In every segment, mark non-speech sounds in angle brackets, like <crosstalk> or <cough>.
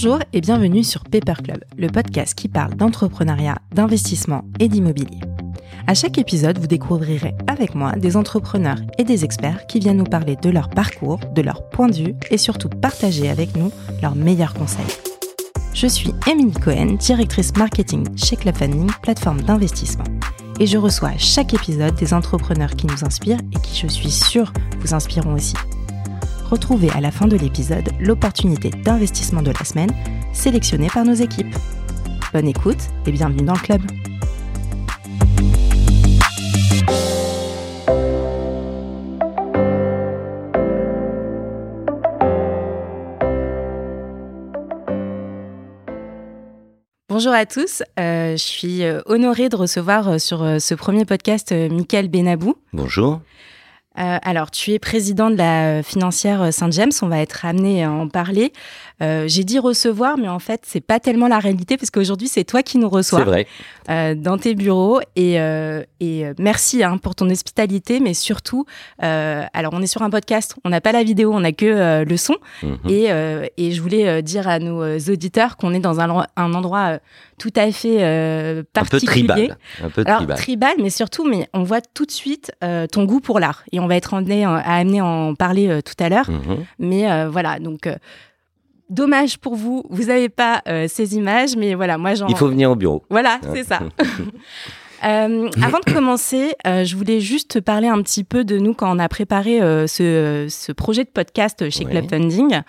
Bonjour et bienvenue sur Paper Club, le podcast qui parle d'entrepreneuriat, d'investissement et d'immobilier. À chaque épisode, vous découvrirez avec moi des entrepreneurs et des experts qui viennent nous parler de leur parcours, de leur point de vue et surtout partager avec nous leurs meilleurs conseils. Je suis Émilie Cohen, directrice marketing chez Club Funding, plateforme d'investissement. Et je reçois à chaque épisode des entrepreneurs qui nous inspirent et qui, je suis sûre, vous inspireront aussi. Retrouvez à la fin de l'épisode l'opportunité d'investissement de la semaine sélectionnée par nos équipes. Bonne écoute et bienvenue dans le club. Bonjour à tous, euh, je suis euh, honorée de recevoir euh, sur ce premier podcast Michael Benabou. Bonjour. Alors, tu es président de la financière Saint-James, on va être amené à en parler. Euh, j'ai dit recevoir, mais en fait, c'est pas tellement la réalité parce qu'aujourd'hui, c'est toi qui nous reçois. Vrai. Euh, dans tes bureaux. Et, euh, et merci hein, pour ton hospitalité, mais surtout, alors on est sur un podcast, on n'a pas la vidéo, on n'a que le son. Mhm. et, et, je voulais dire à nos auditeurs qu'on est dans un, un endroit tout à fait particulier. Un peu tribal. Alors, tribal, mais surtout, mais on voit tout de suite ton goût pour l'art. Et on va être amené à amener à en parler tout à l'heure. Mhm. Mais voilà, donc Dommage pour vous, vous n'avez pas euh, ces images, mais voilà, moi j'en. Il faut venir au bureau. Voilà, c'est ça. <laughs> Euh, avant de commencer, euh, je voulais juste te parler un petit peu de nous quand on a préparé ce, projet de podcast chez Club Funding.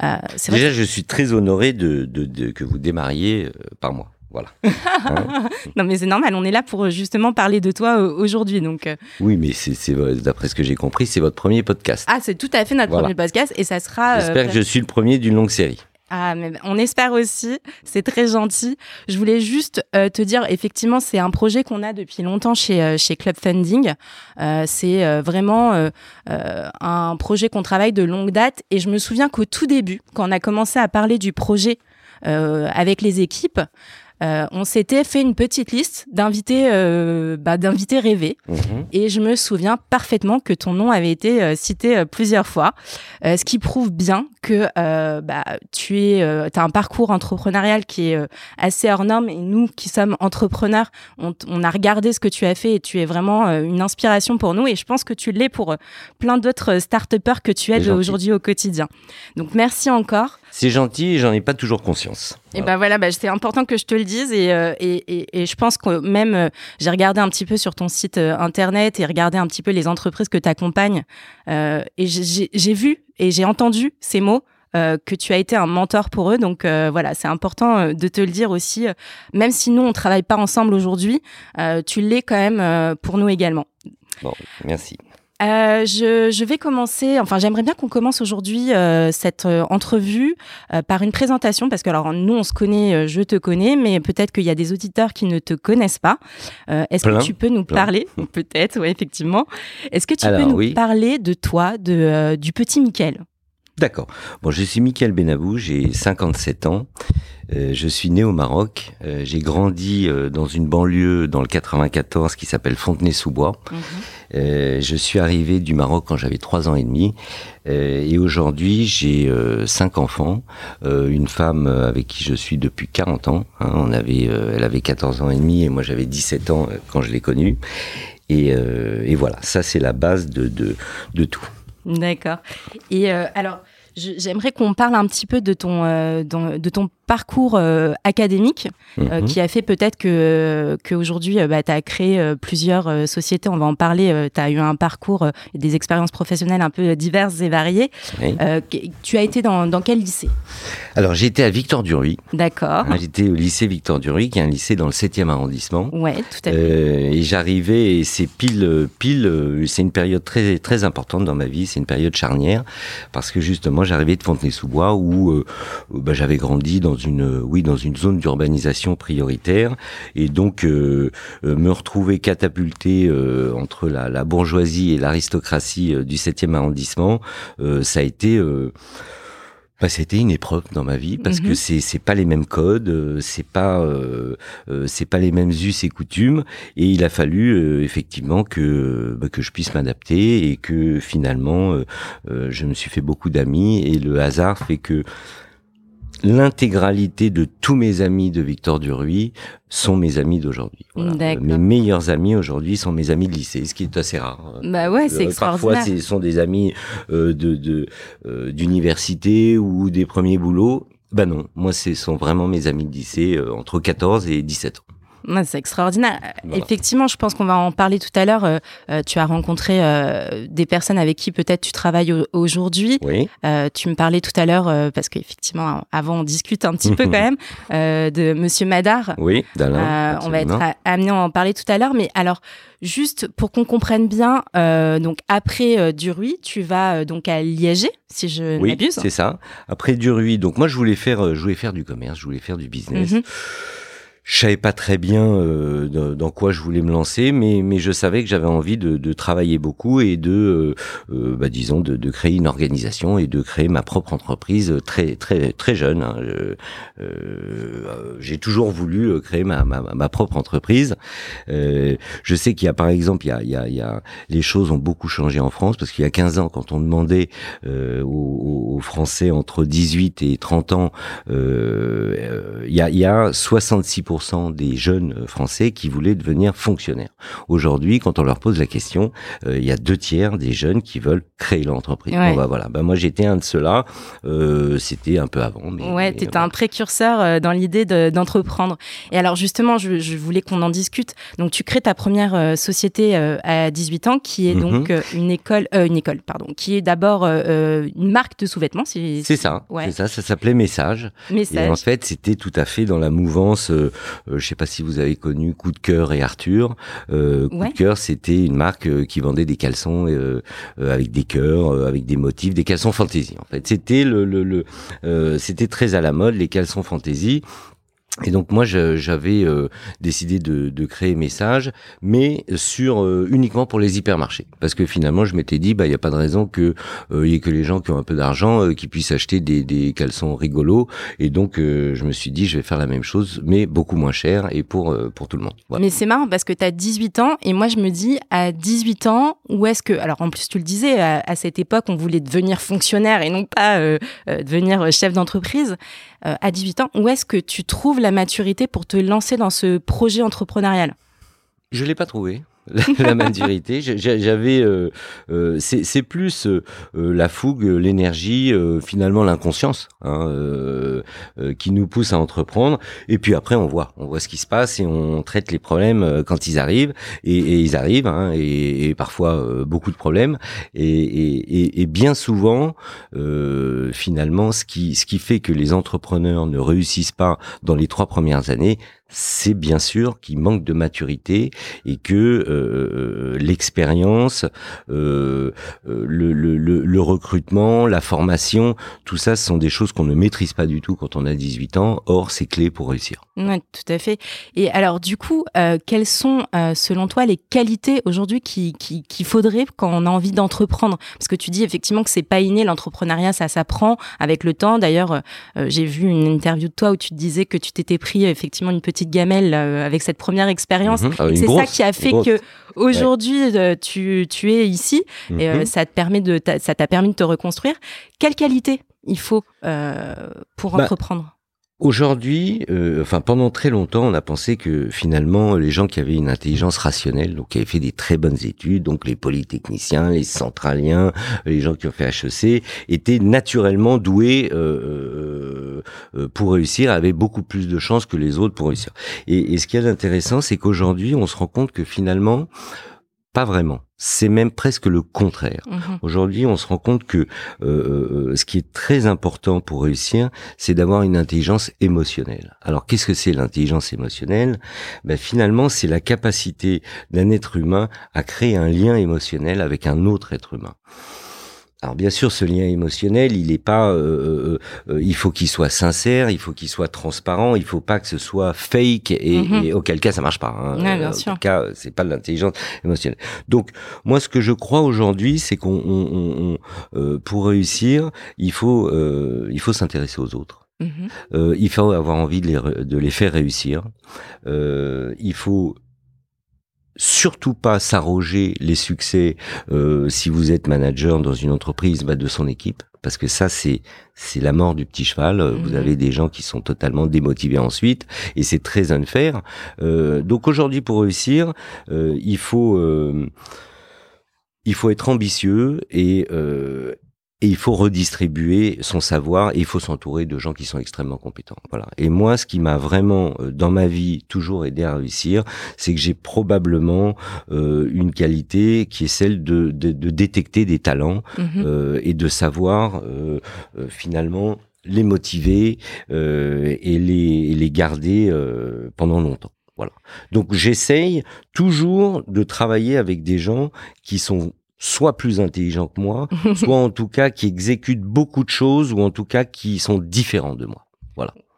Déjà, je suis très honoré de, que vous démarriez par moi. Voilà. <laughs> non, mais c'est normal. On est là pour justement parler de toi euh, aujourd'hui. Donc. Euh. Oui, mais c'est d'après ce que j'ai compris, c'est votre premier podcast. Ah, c'est tout à fait notre premier podcast et ça sera. Euh, J'espère que je suis le premier d'une longue série. Ah, mais on espère aussi. C'est très gentil. Je voulais juste te dire, effectivement, c'est un projet qu'on a depuis longtemps chez, chez Club Funding. c'est vraiment un projet qu'on travaille de longue date. Et je me souviens qu'au tout début, quand on a commencé à parler du projet avec les équipes, euh, on s'était fait une petite liste d'invités euh, bah, d'invités rêvés. Mhm. Et je me souviens parfaitement que ton nom avait été euh, cité plusieurs fois, ce qui prouve bien que bah, tu es, as un parcours entrepreneurial qui est assez hors norme. Et nous qui sommes entrepreneurs, on, on, a regardé ce que tu as fait et tu es vraiment une inspiration pour nous. Et je pense que tu l'es pour plein d'autres start-upers que tu aides aujourd'hui au quotidien. Donc merci encore. C'est gentil et j'en ai pas toujours conscience. Et ben voilà, bah, c'est important que je te le dise euh, et, et, et, je pense que même euh, j'ai regardé un petit peu sur ton site euh, internet et regardé un petit peu les entreprises que tu accompagnes et j'ai vu et j'ai entendu ces mots. que tu as été un mentor pour eux. Donc voilà, c'est important de te le dire aussi. même si nous, on travaille pas ensemble aujourd'hui, tu l'es quand même pour nous également. Bon, merci. Euh, je, je, vais commencer, enfin j'aimerais bien qu'on commence aujourd'hui euh, cette euh, entrevue euh, par une présentation, parce que alors nous on se connaît, euh, je te connais, mais peut-être qu'il y a des auditeurs qui ne te connaissent pas. Est-ce que tu peux nous parler, <laughs> peut-être, oui effectivement, est-ce que tu peux nous parler de toi, de, du petit Mickaël? D'accord. Bon, je suis Mickaël Benabou, j'ai 57 ans. Euh, je suis né au Maroc. Euh, j'ai grandi euh, dans une banlieue dans le 94 qui s'appelle Fontenay-sous-Bois. Mhm. je suis arrivé du Maroc quand j'avais trois ans et demi. et aujourd'hui, j'ai cinq enfants, une femme avec qui je suis depuis 40 ans. Hein. on avait, elle avait 14 ans et demi et moi j'avais 17 ans quand je l'ai connue. Et, et, voilà, ça c'est la base de, de, de tout. D'accord. Et alors, j'aimerais qu'on parle un petit peu de ton, de ton parcours euh, académique euh, mhm. qui a fait peut-être que qu'aujourd'hui euh, bah, tu as créé plusieurs sociétés, on va en parler, tu as eu un parcours et des expériences professionnelles un peu diverses et variées. tu as été dans, dans quel lycée? Alors j'ai été à Victor Duruy. D'accord. J'étais au lycée Victor Duruy, qui est un lycée dans le 7e arrondissement. Ouais, tout à fait. et j'arrivais, et c'est pile, pile, c'est une période très, très importante dans ma vie, c'est une période charnière, parce que justement j'arrivais de Fontenay-sous-Bois où bah, j'avais grandi dans une, oui, dans une zone d'urbanisation prioritaire, et donc euh, euh, me retrouver catapulté euh, entre la, la, bourgeoisie et l'aristocratie du 7e arrondissement, ça a été bah, c'était une épreuve dans ma vie parce que mhm. c'est c'est pas les mêmes codes, c'est pas c'est pas les mêmes us et coutumes. Et il a fallu effectivement que bah, que je puisse m'adapter et que finalement je me suis fait beaucoup d'amis. Et le hasard fait que l'intégralité de tous mes amis de Victor Duruy sont mes amis d'aujourd'hui. Voilà. Mes meilleurs amis aujourd'hui sont mes amis de lycée, ce qui est assez rare. Bah ouais, c'est Euh, Parfois, extraordinaire. ce sont des amis euh, de de, euh, d'université ou des premiers boulots. Bah non, moi, ce sont vraiment mes amis de lycée euh, entre 14 et 17 ans. C'est extraordinaire. Voilà. Effectivement, je pense qu'on va en parler tout à l'heure. Euh, euh, tu as rencontré euh, des personnes avec qui peut-être tu travailles au- aujourd'hui. Oui, Euh, tu me parlais tout à l'heure, euh, parce qu'effectivement, avant, on discute un petit peu <laughs> quand même, euh, de Monsieur Madar. oui, d'Alain. Euh, on va être amené à en parler tout à l'heure, mais alors juste pour qu'on comprenne bien, euh, donc après euh, Duruy, tu vas euh, donc à Liège, si je Oui, m'abuse. c'est ça. Après Duruy, donc moi je voulais faire, euh, je voulais faire du commerce, je voulais faire du business. Mhm. Je savais pas très bien euh, dans, quoi je voulais me lancer, mais, mais je savais que j'avais envie de, de travailler beaucoup et de, euh, euh, bah, disons, de, de créer une organisation et de créer ma propre entreprise très très très jeune. hein. Euh, J'ai toujours voulu euh, créer ma, ma, ma propre entreprise. Euh, je sais qu'il y a par exemple, il y a, il y, a, il y a les choses ont beaucoup changé en France parce qu'il y a 15 ans, quand on demandait aux, aux- Français entre 18 et 30 ans, il y a, il y a 66% des jeunes euh, Français qui voulaient devenir fonctionnaires. Aujourd'hui, quand on leur pose la question, euh, il y a deux tiers des jeunes qui veulent créer leur entreprise. Ouais. Bon, bah, voilà. Bah, moi, j'étais un de ceux-là. Euh, C'était un peu avant. Mais, Ouais, tu étais un précurseur dans l'idée de- d'entreprendre. Et alors justement, je, je voulais qu'on en discute. Donc tu crées ta première société à 18 ans, qui est Mhm. donc euh, une école, euh, une école, pardon, qui est d'abord une marque de sous-vêtements. si- C'est ça, Ouais. c'est ça, ça s'appelait Message. Et Message. en fait, c'était tout à fait dans la mouvance. Euh, je sais pas si vous avez connu Coup de cœur et Arthur. Euh, Coup de cœur, c'était une marque euh, qui vendait des caleçons euh, euh, avec des cœurs, euh, avec des motifs, des caleçons fantaisie. En fait, c'était le, le, le euh, c'était très à la mode les caleçons fantaisie. Et donc moi j'avais euh, décidé de, créer Message, mais sur euh, uniquement pour les hypermarchés, parce que finalement je m'étais dit bah il y a pas de raison que euh, il y ait que les gens qui ont un peu d'argent qui puissent acheter des, caleçons rigolos, et donc je me suis dit je vais faire la même chose, mais beaucoup moins cher et pour pour tout le monde. Mais c'est marrant parce que tu as 18 ans et moi je me dis à 18 ans, où est-ce que... Alors en plus tu le disais, à, à cette époque on voulait devenir fonctionnaire et non pas devenir chef d'entreprise. À 18 ans, où est-ce que tu trouves la maturité pour te lancer dans ce projet entrepreneurial? Je l'ai pas trouvé. La maturité, J'ai- j'ai- j'avais, euh, euh, c'est plus euh, euh, la fougue, l'énergie, euh, finalement l'inconscience, hein, euh, qui nous pousse à entreprendre. Et puis après, on voit, on voit ce qui se passe et on traite les problèmes quand ils arrivent. Et, et ils arrivent, hein, et, et parfois beaucoup de problèmes. Et, et- bien souvent, finalement, ce qui ce qui fait que les entrepreneurs ne réussissent pas dans les trois premières années, c'est bien sûr qu'ils manquent de maturité et que euh, l'expérience, euh, euh, le, le, recrutement, la formation, tout ça, ce sont des choses qu'on ne maîtrise pas du tout quand on a 18 ans. Or, c'est clé pour réussir. Ouais, tout à fait. Et alors, du coup, quelles sont, selon toi, les qualités aujourd'hui qu'il qui, qu'il faudrait quand on a envie d'entreprendre? Parce que tu dis effectivement que c'est pas inné, l'entrepreneuriat, ça s'apprend avec le temps. D'ailleurs, j'ai vu une interview de toi où tu disais que tu t'étais pris effectivement une petite gamelle euh, avec cette première expérience. Mhm. Ah, c'est ça qui a fait que aujourd'hui euh, tu, tu es ici et euh, Mhm. ça te permet de ça t'a permis de te reconstruire. Quelle qualité il faut euh, pour Bah, entreprendre? Aujourd'hui, euh, enfin pendant très longtemps, on a pensé que finalement les gens qui avaient une intelligence rationnelle, donc qui avaient fait des très bonnes études, donc les polytechniciens, les centraliens, les gens qui ont fait HEC, étaient naturellement doués euh, euh, pour réussir, avaient beaucoup plus de chances que les autres pour réussir. Et, et ce qui est intéressant, c'est qu'aujourd'hui, on se rend compte que finalement, pas vraiment. C'est même presque le contraire. Mhm. Aujourd'hui, on se rend compte que euh, euh, ce qui est très important pour réussir, c'est d'avoir une intelligence émotionnelle. Alors, qu'est-ce que c'est l'intelligence émotionnelle? Ben, Finalement, c'est la capacité d'un être humain à créer un lien émotionnel avec un autre être humain. Alors bien sûr, ce lien émotionnel, il est pas, euh, euh, euh, il faut qu'il soit sincère, il faut qu'il soit transparent, il faut pas que ce soit fake et, Mhm. et auquel cas ça marche pas. Hein. Ouais, bien Euh, sûr. auquel cas, c'est pas de l'intelligence émotionnelle. Donc moi, ce que je crois aujourd'hui, c'est qu'on, on- on- euh, pour réussir, il faut, euh, il faut s'intéresser aux autres. Mhm. Euh, il faut avoir envie de les, de les faire réussir. Euh, il faut surtout pas s'arroger les succès euh, si vous êtes manager dans une entreprise bah, de son équipe. Parce que ça c'est c'est la mort du petit cheval. Vous Mhm. avez des gens qui sont totalement démotivés ensuite. Et c'est très unfair. Euh, donc aujourd'hui pour réussir euh, il faut euh, il faut être ambitieux et euh, et il faut redistribuer son savoir et il faut s'entourer de gens qui sont extrêmement compétents. Voilà. Et moi, ce qui m'a vraiment euh, dans ma vie toujours aidé à réussir, c'est que j'ai probablement euh, une qualité qui est celle de, de, de détecter des talents Mhm. euh, et de savoir euh, euh, finalement les motiver euh, et, les, et les garder euh, pendant longtemps. Voilà. Donc j'essaye toujours de travailler avec des gens qui sont soit plus intelligents que moi, <laughs> soit en tout cas qui exécutent beaucoup de choses ou en tout cas qui sont différents de moi.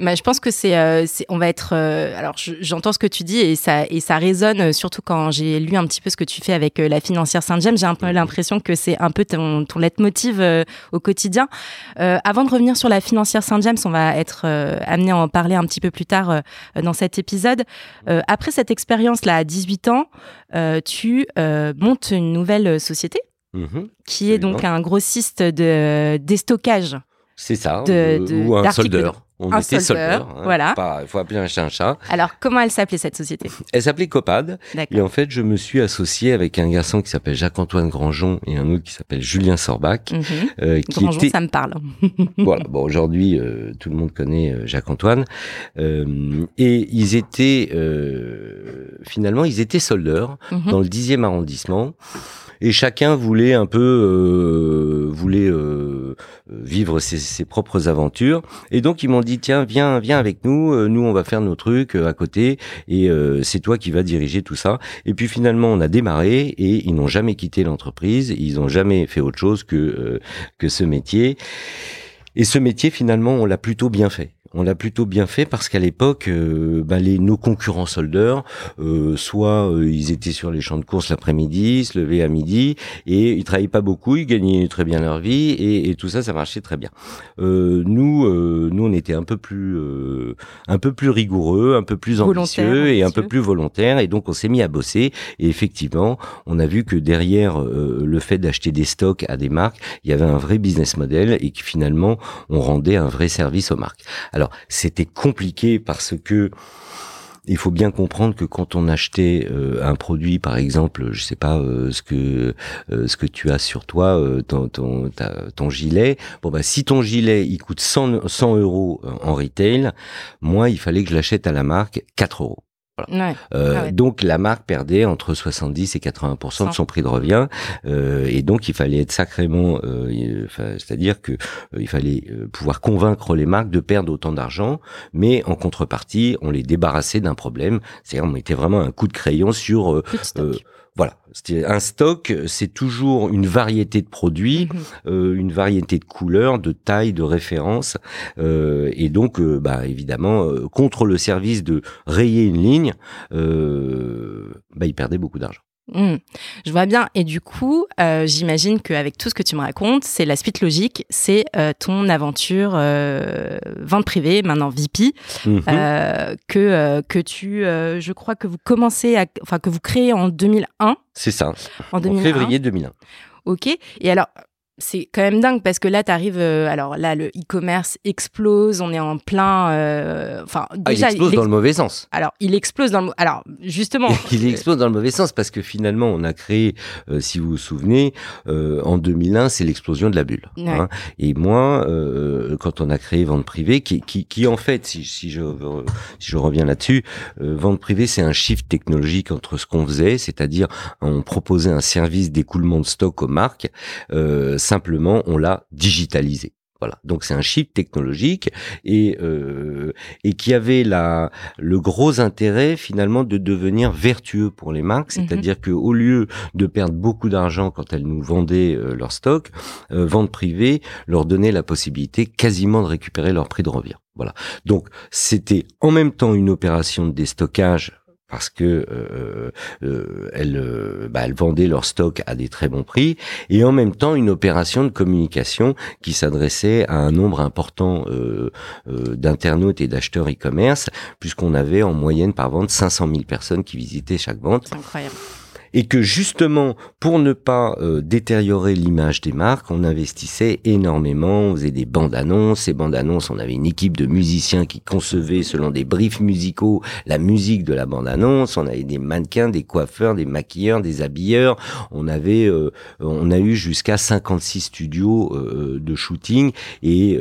Bah, je pense que c'est, euh, on va être. euh, alors, je- j'entends ce que tu dis et ça et ça résonne euh, surtout quand j'ai lu un petit peu ce que tu fais avec euh, la financière Saint-James. J'ai un peu l'impression que c'est un peu ton, ton leitmotiv au quotidien. Avant de revenir sur la financière Saint-James, on va être amené à en parler un petit peu plus tard dans cet épisode. Après cette expérience là, à 18 ans, tu montes une nouvelle société Mhm. qui est donc un grossiste de déstockage. C'est ça. De- de- ou un soldeur. On Un était soldeur, soldeur. voilà. Il faut appeler un chat un chat. Alors, comment elle s'appelait cette société? Elle s'appelait Copad. Et en fait, je me suis associé avec un garçon qui s'appelle Jacques-Antoine Grandjean et un autre qui s'appelle Julien Sorbach. Mhm. euh, qui Grandjean, était ça me parle. <laughs> voilà. Bon, aujourd'hui, euh, tout le monde connaît euh, Jacques-Antoine. Euh, et ils étaient, euh, finalement, ils étaient soldeurs Mhm. dans le 10e arrondissement. Et chacun voulait un peu, euh, voulait euh, vivre ses, ses propres aventures. Et donc ils m'ont dit tiens viens viens avec nous, euh, nous on va faire nos trucs euh, à côté et euh, c'est toi qui vas diriger tout ça. Et puis finalement on a démarré et ils n'ont jamais quitté l'entreprise, ils n'ont jamais fait autre chose que euh, que ce métier. Et ce métier finalement on l'a plutôt bien fait. On l'a plutôt bien fait parce qu'à l'époque, euh, bah, les, nos concurrents soldeurs, euh, soit euh, ils étaient sur les champs de course l'après-midi, se levaient à midi, et ils travaillaient pas beaucoup, ils gagnaient très bien leur vie, et, et tout ça, ça marchait très bien. Euh, nous, euh, nous, on était un peu plus, euh, un peu plus rigoureux, un peu plus ambitieux et un peu plus volontaire, et donc on s'est mis à bosser. Et effectivement, on a vu que derrière euh, le fait d'acheter des stocks à des marques, il y avait un vrai business model et que finalement, on rendait un vrai service aux marques. Alors, c'était compliqué parce que il faut bien comprendre que quand on achetait euh, un produit, par exemple, je sais pas euh, ce que euh, ce que tu as sur toi, ton ton, ton gilet. Bon bah si ton gilet il coûte 100 100 euros en retail, moi il fallait que je l'achète à la marque 4 euros. Ouais. Euh, Ah ouais. Donc la marque perdait entre 70 et 80% de son prix de revient, euh, et donc il fallait être sacrément, euh, c'est-à-dire que euh, il fallait euh, pouvoir convaincre les marques de perdre autant d'argent, mais en contrepartie, on les débarrassait d'un problème. C'est-à-dire on mettait vraiment un coup de crayon sur voilà, un stock, c'est toujours une variété de produits, Mhm. euh, une variété de couleurs, de tailles, de références, euh, et donc, euh, bah évidemment, contre le service de rayer une ligne, euh, bah il perdait beaucoup d'argent. Hmm. Je vois bien. Et du coup, euh, j'imagine qu'avec tout ce que tu me racontes, c'est la suite logique, c'est euh, ton aventure euh, vente privée, maintenant VP, Mhm. que que tu, je crois que vous commencez à, enfin que vous créez en 2001, c'est ça, en en 2001. février 2001. Ok. Et alors, c'est quand même dingue parce que là, tu arrives. alors là, le e-commerce explose. On est en plein. euh, Enfin, Ah, il déjà, explose il dans ex- le mauvais sens. alors il explose dans le. Alors justement. <laughs> il explose dans le mauvais sens parce que finalement on a créé, euh, si vous vous souvenez, euh, en 2001 c'est l'explosion de la bulle. Ouais. hein. Et moi, euh, quand on a créé vente privée, qui, qui, qui en fait, si, si je euh, si je reviens là-dessus, euh, vente privée c'est un shift technologique entre ce qu'on faisait, c'est-à-dire on proposait un service d'écoulement de stock aux marques, euh, simplement on l'a digitalisé. Voilà, donc c'est un shift technologique et euh, et qui avait la le gros intérêt finalement de devenir vertueux pour les marques, Mhm. c'est-à-dire que au lieu de perdre beaucoup d'argent quand elles nous vendaient euh, leur stock, euh, vente privée leur donnait la possibilité quasiment de récupérer leur prix de revient. Voilà. Donc c'était en même temps une opération de déstockage parce que euh, euh, elles, euh, bah, vendaient leur stock à des très bons prix, et en même temps une opération de communication qui s'adressait à un nombre important euh, euh, d'internautes et d'acheteurs e-commerce, puisqu'on avait en moyenne par vente 500 000 personnes qui visitaient chaque vente. Incroyable et que justement, pour ne pas euh, détériorer l'image des marques, on investissait énormément, on faisait des bandes annonces. Ces bandes annonces, on avait une équipe de musiciens qui concevaient selon des briefs musicaux la musique de la bande annonce. On avait des mannequins, des coiffeurs, des maquilleurs, des habilleurs. On avait, euh, on a eu jusqu'à 56 studios euh, de shooting. Et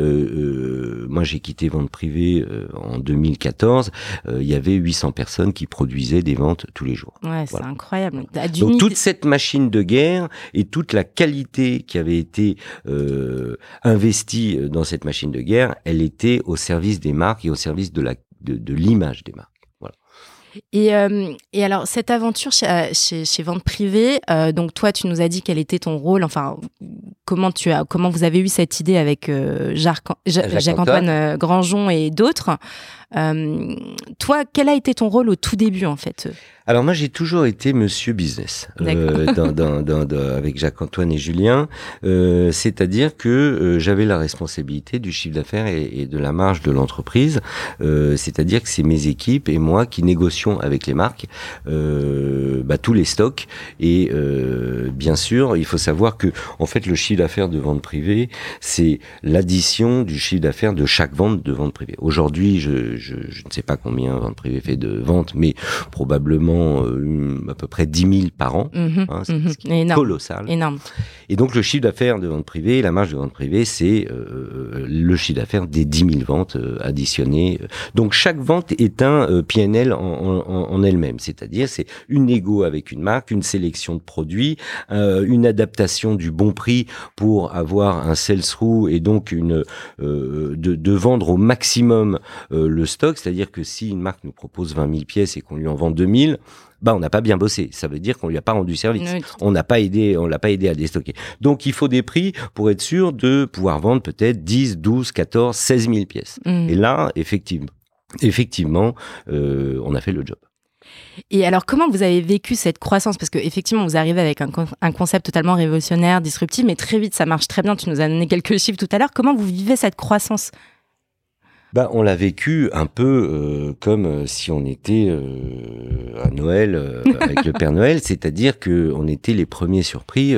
moi, j'ai quitté vente privée en 2014. Il y avait 800 personnes qui produisaient des ventes tous les jours. Ouais, c'est incroyable. Donc toute cette machine de guerre et toute la qualité qui avait été euh, investie dans cette machine de guerre, elle était au service des marques et au service de la de, l'image des marques. Voilà. Et, euh, et, alors, cette aventure chez, euh, chez, chez Vente Privée, euh, donc toi, tu nous as dit quel était ton rôle, enfin, comment, tu as, comment vous avez eu cette idée avec euh, Jacques-Antoine Grangeon et d'autres. Toi, quel a été ton rôle au tout début, en fait? Alors moi j'ai toujours été Monsieur Business euh, <laughs> dans, dans, dans, avec Jacques-Antoine et Julien, euh, c'est-à-dire que euh, j'avais la responsabilité du chiffre d'affaires et, et, de la marge de l'entreprise, euh, c'est-à-dire que c'est mes équipes et moi qui négocions avec les marques euh, bah, tous les stocks. Et bien sûr il faut savoir que en fait le chiffre d'affaires de vente privée c'est l'addition du chiffre d'affaires de chaque vente de vente privée. Aujourd'hui je, je, je ne sais pas combien vente privée fait de ventes, mais probablement euh, à peu près 10 000 par an. Hein, c'est mhm. colossal. Énorme. Et donc le chiffre d'affaires de vente privée, la marge de vente privée, c'est euh, le chiffre d'affaires des 10 000 ventes euh, additionnées. Donc chaque vente est un PNL en, en, en elle-même, c'est-à-dire c'est une négo avec une marque, une sélection de produits, une adaptation du bon prix pour avoir un sell-through et donc une de, de, vendre au maximum le stock, c'est-à-dire que si une marque nous propose 20 000 pièces et qu'on lui en vend 2000, bah on n'a pas bien bossé. Ça veut dire qu'on lui a pas rendu service. On n'a pas aidé, on l'a pas aidé à déstocker. Donc il faut des prix pour être sûr de pouvoir vendre peut-être 10, 12, 14, 16 000 pièces. Mmh. Et là, effectivement, effectivement, euh, on a fait le job. Et alors, comment vous avez vécu cette croissance? Parce que effectivement, vous arrivez avec un, un, concept totalement révolutionnaire, disruptif, mais très vite, ça marche très bien. Tu nous as donné quelques chiffres tout à l'heure. Comment vous vivez cette croissance? Bah, on l'a vécu un peu euh, comme euh, si on était euh, à Noël <laughs> avec le Père Noël, c'est-à-dire que on était les premiers surpris.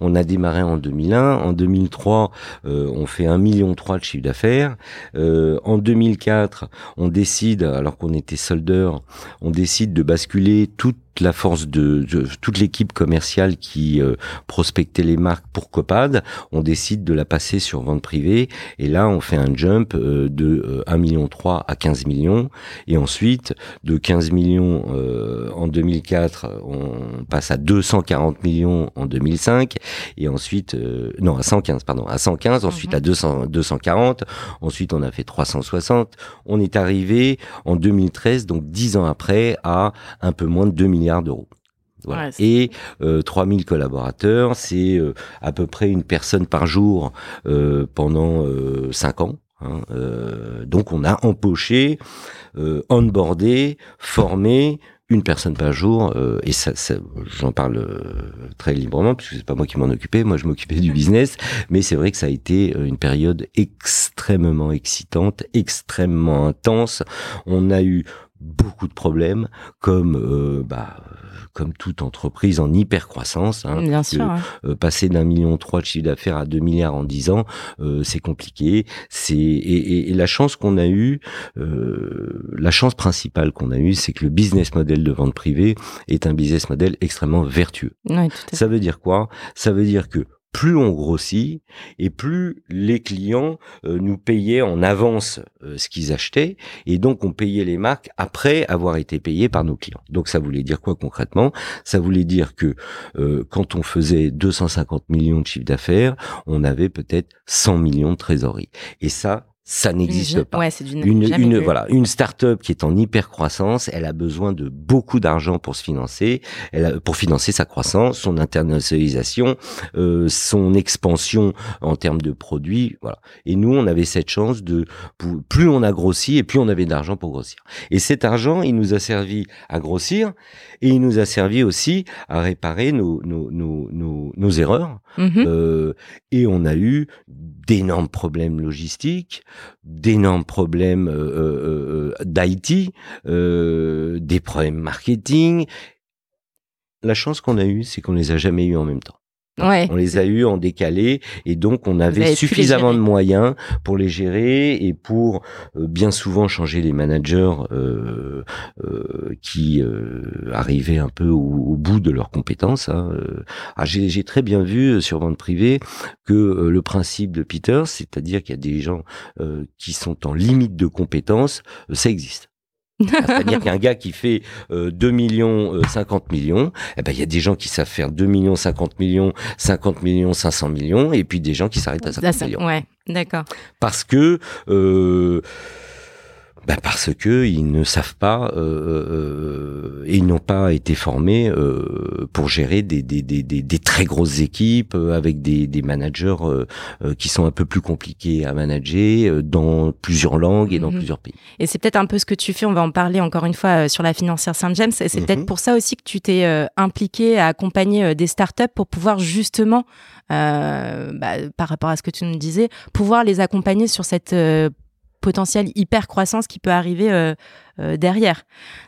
on a démarré en 2001, en 2003, on fait un million trois de chiffre d'affaires. en 2004, on décide, alors qu'on était soldeur, on décide de basculer toute la force de, toute l'équipe commerciale qui euh, prospectait les marques pour Copad, on décide de la passer sur vente privée. Et là on fait un jump euh, de 1 euh, million 3 à 15 millions. Et ensuite de 15 millions en 2004 on passe à 240 millions en 2005 et ensuite non à 115 pardon à 115 ensuite à 200 240 ensuite on a fait 360 on est arrivé en 2013 donc 10 ans après à un peu moins de 2 millions d'euros. et euh, 3000 collaborateurs, c'est euh, à peu près une personne par jour euh, pendant euh, 5 ans. Hein, euh, donc on a empoché, onboardé, formé une personne par jour et ça, ça j'en parle très librement puisque c'est pas moi qui m'en occupais moi je m'occupais du <laughs> business mais c'est vrai que ça a été une période extrêmement excitante extrêmement intense on a eu beaucoup de problèmes, comme euh, bah, comme toute entreprise en hyper croissance. Hein, Bien sûr. Euh, passer d'un million trois de chiffre d'affaires à deux milliards en dix ans, euh, c'est compliqué. C'est et, et, la chance qu'on a eue, la chance principale qu'on a eue, c'est que le business model de vente privée est un business model extrêmement vertueux. Ça veut dire quoi? Ça veut dire que plus on grossit et plus les clients euh, nous payaient en avance euh, ce qu'ils achetaient et donc on payait les marques après avoir été payés par nos clients. Donc ça voulait dire quoi concrètement? Ça voulait dire que euh, quand on faisait 250 millions de chiffre d'affaires, on avait peut-être 100 millions de trésorerie. Et ça, ça n'existe pas. Ouais, Une, une voilà, une start-up qui est en hyper croissance, elle a besoin de beaucoup d'argent pour se financer, elle a, pour financer sa croissance, son internationalisation, euh, son expansion en termes de produits, voilà. Et nous, on avait cette chance de plus on a grossi et plus on avait d'argent pour grossir. Et cet argent, il nous a servi à grossir et il nous a servi aussi à réparer nos nos nos nos, nos erreurs. Mhm. Euh, et on a eu d'énormes problèmes logistiques, d'énormes problèmes euh, euh, euh, d'IT, euh, des problèmes marketing. La chance qu'on a eue, c'est qu'on les a jamais eus en même temps. Ouais. On les a eus en décalé et donc on avait suffisamment de moyens pour les gérer et pour euh, bien souvent changer les managers euh, euh, qui euh, arrivaient un peu au, au bout de leurs compétences. hein. Ah, J'ai très bien vu sur vente privée que euh, le principe de Peter, c'est-à-dire qu'il y a des gens euh, qui sont en limite de compétences, ça existe. C'est-à-dire qu'il y a un gars qui fait euh, 2 millions, euh, 50 millions, eh ben, il y a des gens qui savent faire 2 millions, 50 millions, 50 millions, 500 millions, et puis des gens qui s'arrêtent à 50 Ça, ça- millions. ouais, d'accord. Parce que, euh, ben parce que ils ne savent pas euh, euh, et ils n'ont pas été formés euh, pour gérer des, des, des, des, des très grosses équipes euh, avec des, des managers euh, euh, qui sont un peu plus compliqués à manager euh, dans plusieurs langues et dans Mhm. plusieurs pays. Et c'est peut-être un peu ce que tu fais, on va en parler encore une fois euh, sur la financière Saint-James. Et c'est Mhm. peut-être pour ça aussi que tu t'es euh, impliqué à accompagner des startups pour pouvoir justement, euh, bah, par rapport à ce que tu nous disais, pouvoir les accompagner sur cette euh, potentielle hyper croissance qui peut arriver euh, derrière.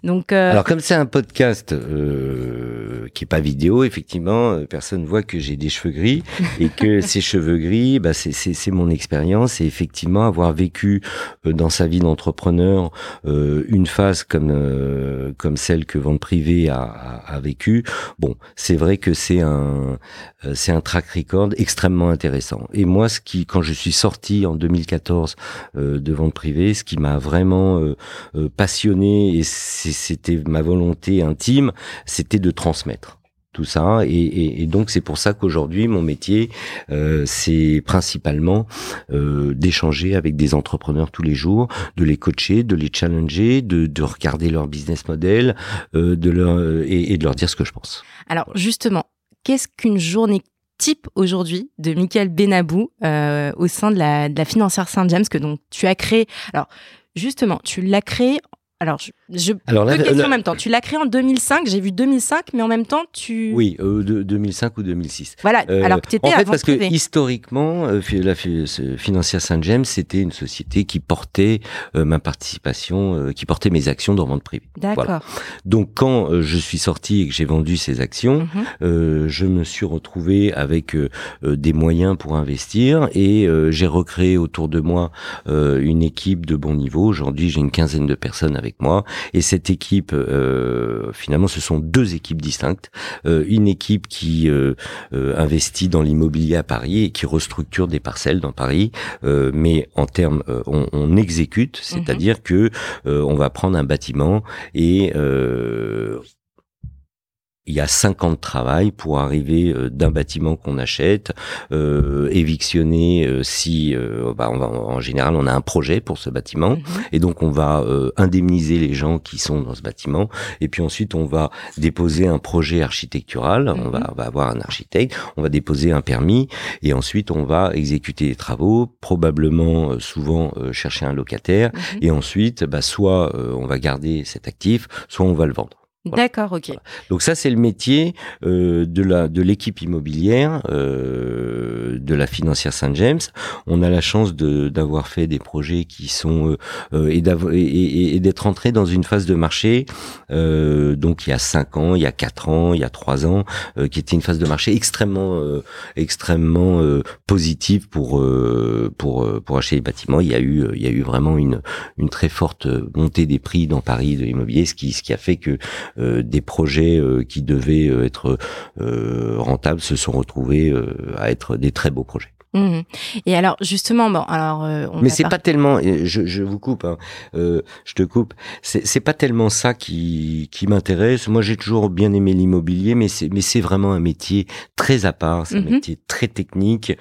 Donc, euh, Alors comme c'est un podcast euh, qui est pas vidéo, effectivement, euh, personne voit que j'ai des cheveux gris <laughs> et que ces cheveux gris, bah, c'est- c'est c'est mon expérience et effectivement avoir vécu euh, dans sa vie d'entrepreneur euh, une phase comme euh, comme celle que Vente Privée a, a, a vécu. Bon, c'est vrai que c'est un euh, c'est un track record extrêmement intéressant. Et moi, ce qui quand je suis sorti en 2014 euh, de Vente Privée, ce qui m'a vraiment euh, euh, passionné et c'était ma volonté intime, c'était de transmettre tout ça. Et, et- et donc c'est pour ça qu'aujourd'hui mon métier euh, c'est principalement euh, d'échanger avec des entrepreneurs tous les jours de les coacher de les challenger de, de regarder leur business model euh, de leur et, et de leur dire ce que je pense. Alors justement, qu'est-ce qu'une journée type aujourd'hui de Michael Benabou euh, au sein de la, de la financière Saint-James que donc tu as créé? Alors justement, tu l'as créé. Alors je, je alors deux questions en même temps. Tu l'as créé en 2005. J'ai vu 2005, mais en même temps tu. oui euh, de 2005 ou 2006 Voilà. Euh, alors que tu étais en fait, avant parce que privé. historiquement, euh, la Financière Saint-James, c'était une société qui portait euh, ma participation, euh, qui portait mes actions dans vente privée. D'accord. voilà. Donc, quand euh, je suis sorti et que j'ai vendu ces actions, euh, je me suis retrouvé avec des moyens pour investir et euh, j'ai recréé autour de moi euh, une équipe de bon niveau. Aujourd'hui, j'ai une quinzaine de personnes avec moi et cette équipe, euh, finalement, ce sont deux équipes distinctes. Euh, une équipe qui euh, euh, investit dans l'immobilier à Paris et qui restructure des parcelles dans Paris, euh, mais en termes, euh, on, on exécute, c'est-à-dire que euh, on va prendre un bâtiment et euh, il y a cinq ans de travail pour arriver euh, d'un bâtiment qu'on achète, euh, évictionner euh, si, euh, bah, on va, en général, on a un projet pour ce bâtiment, Mhm. et donc on va euh, indemniser les gens qui sont dans ce bâtiment, et puis ensuite on va déposer un projet architectural, on, va, Mhm. on va avoir un architecte, on va déposer un permis, et ensuite on va exécuter les travaux, probablement euh, souvent euh, chercher un locataire, Mhm. et ensuite, bah, soit euh, on va garder cet actif, soit on va le vendre. Voilà. D'accord. Ok. Donc ça, c'est le métier euh, de la de l'équipe immobilière euh, de la financière Saint-James. On a la chance de d'avoir fait des projets qui sont euh, euh, et d'avoir- et, d'être entré dans une phase de marché. euh, donc il y a cinq ans, il y a quatre ans, il y a trois ans, euh, qui était une phase de marché extrêmement euh, extrêmement euh, positive pour euh, pour euh, pour acheter les bâtiments. Il y a eu il y a eu vraiment une une très forte montée des prix dans Paris de l'immobilier, ce qui ce qui a fait que des projets euh, qui devaient euh, être euh, rentables se sont retrouvés euh, à être des très beaux projets. Mhm. Et alors justement, bon, alors euh, on Mais c'est par- pas tellement, je, je vous coupe, hein, euh, je te coupe. C'est c'est pas tellement ça qui qui m'intéresse. Moi, j'ai toujours bien aimé l'immobilier, mais c'est mais c'est vraiment un métier très à part, c'est un Mhm. métier très technique.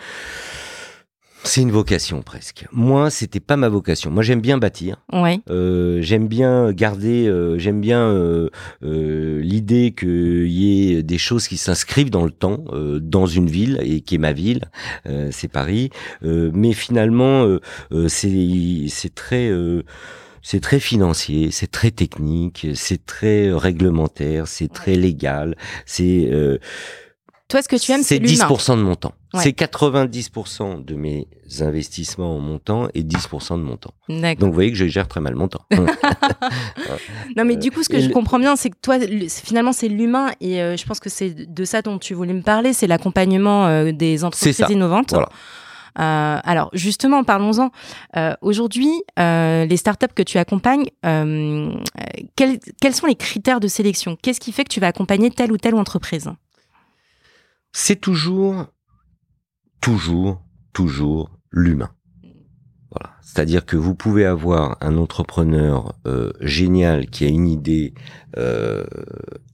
C'est une vocation presque. Moi, c'était pas ma vocation. Moi, j'aime bien bâtir. Ouais. Euh, j'aime bien garder, euh, j'aime bien euh, euh, l'idée qu'il y ait des choses qui s'inscrivent dans le temps, euh, dans une ville et qui est ma ville, euh, c'est Paris. Euh, mais finalement, c'est c'est très euh, c'est très financier, c'est très technique, c'est très réglementaire, c'est très légal, c'est euh, Toi, ce que tu aimes, c'est c'est l'humain. 10% de mon temps. Ouais. C'est 90% de mes investissements en mon temps et 10% de mon temps. Donc vous voyez que je gère très mal mon temps. <laughs> Non, mais du coup, ce que et je le- comprends bien, c'est que toi, le- c'est- finalement, c'est l'humain, et euh, je pense que c'est de ça dont tu voulais me parler, c'est l'accompagnement euh, des entreprises innovantes. Voilà. Euh, alors, justement, parlons-en. Euh, Aujourd'hui, euh, les startups que tu accompagnes, euh, euh, quels, quels sont les critères de sélection? Qu'est-ce qui fait que tu vas accompagner telle ou telle entreprise? C'est toujours, toujours, toujours l'humain. Voilà. C'est-à-dire que vous pouvez avoir un entrepreneur euh, génial qui a une idée, euh,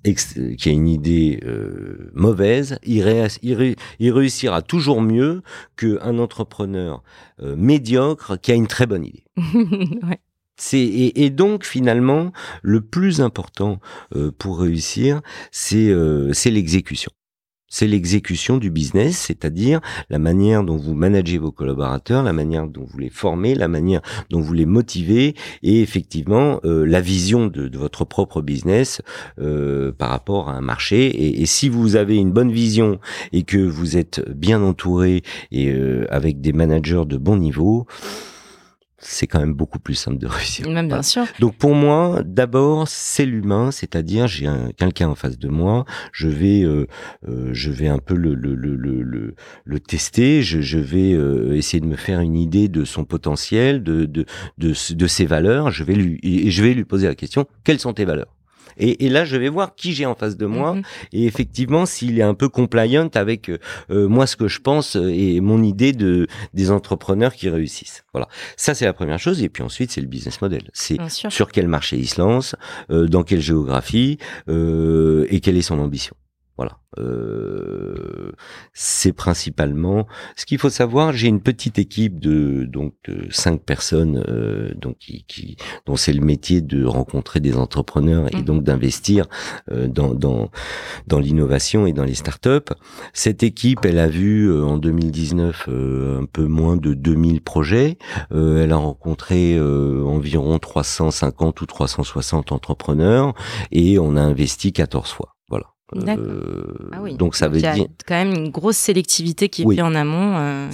ex- qui a une idée euh, mauvaise, il, ré- il ré- il réussira toujours mieux qu'un entrepreneur euh, médiocre qui a une très bonne idée. <laughs> Ouais. C'est et, et donc finalement le plus important euh, pour réussir, c'est euh, c'est l'exécution. C'est l'exécution du business, c'est-à-dire la manière dont vous managez vos collaborateurs, la manière dont vous les formez, la manière dont vous les motivez, et effectivement euh, la vision de, votre propre business euh, par rapport à un marché. Et, et si vous avez une bonne vision et que vous êtes bien entouré et euh, avec des managers de bon niveau, c'est quand même beaucoup plus simple de réussir. Même bien Voilà. sûr. Donc pour moi, d'abord c'est l'humain, c'est-à-dire j'ai un- quelqu'un en face de moi, je vais euh, euh, je vais un peu le le le le, le, le tester, je, je vais euh, essayer de me faire une idée de son potentiel, de de de, de ses valeurs, je vais lui et je vais lui poser la question quelles sont tes valeurs? Et, et là, je vais voir qui j'ai en face de moi. Mhm. Et effectivement, s'il est un peu compliant avec euh, euh, moi, ce que je pense euh, et mon idée de des entrepreneurs qui réussissent. Voilà. Ça, c'est la première chose. Et puis ensuite, c'est le business model. C'est sur quel marché il se lance, euh, dans quelle géographie euh, et quelle est son ambition. Voilà. Euh, c'est principalement ce qu'il faut savoir. J'ai une petite équipe de donc de cinq personnes, euh, donc qui, qui dont c'est le métier de rencontrer des entrepreneurs et Mhm. donc d'investir euh, dans dans dans l'innovation et dans les startups. Cette équipe, elle a vu euh, en 2019 euh, un peu moins de 2000 projets. Euh, elle a rencontré euh, environ 350 ou 360 entrepreneurs et on a investi 14 fois. Euh, Ah oui. Donc ça veut il y a dire quand même une grosse sélectivité qui est Oui. en amont. euh,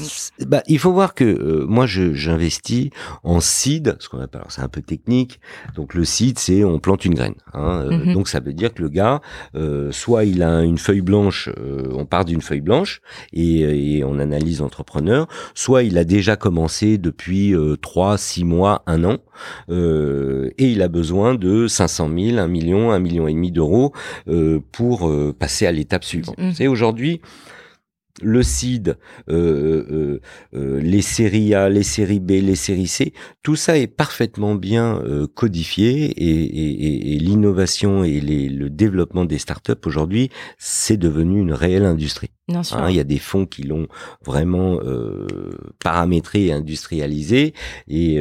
bah, il faut voir que euh, moi, j'investis en seed, ce qu'on appelle, c'est un peu technique. Donc le seed, c'est on plante une graine. Hein, euh, Mhm. Donc ça veut dire que le gars, euh, soit il a une feuille blanche, euh, on part d'une feuille blanche et, et on analyse l'entrepreneur, soit il a déjà commencé depuis euh, trois, six mois, un an, euh, et il a besoin de 500 000, 1 million, 1 million et demi d'euros euh, pour euh, passer à l'étape suivante. Savez, aujourd'hui, le seed, euh, euh, les séries A, les séries B, les séries C, tout ça est parfaitement bien codifié et, et- et- et l'innovation et les- le développement des startups aujourd'hui, c'est devenu une réelle industrie. bien sûr. Hein, il y a des fonds qui l'ont vraiment euh, paramétré et industrialisé. Et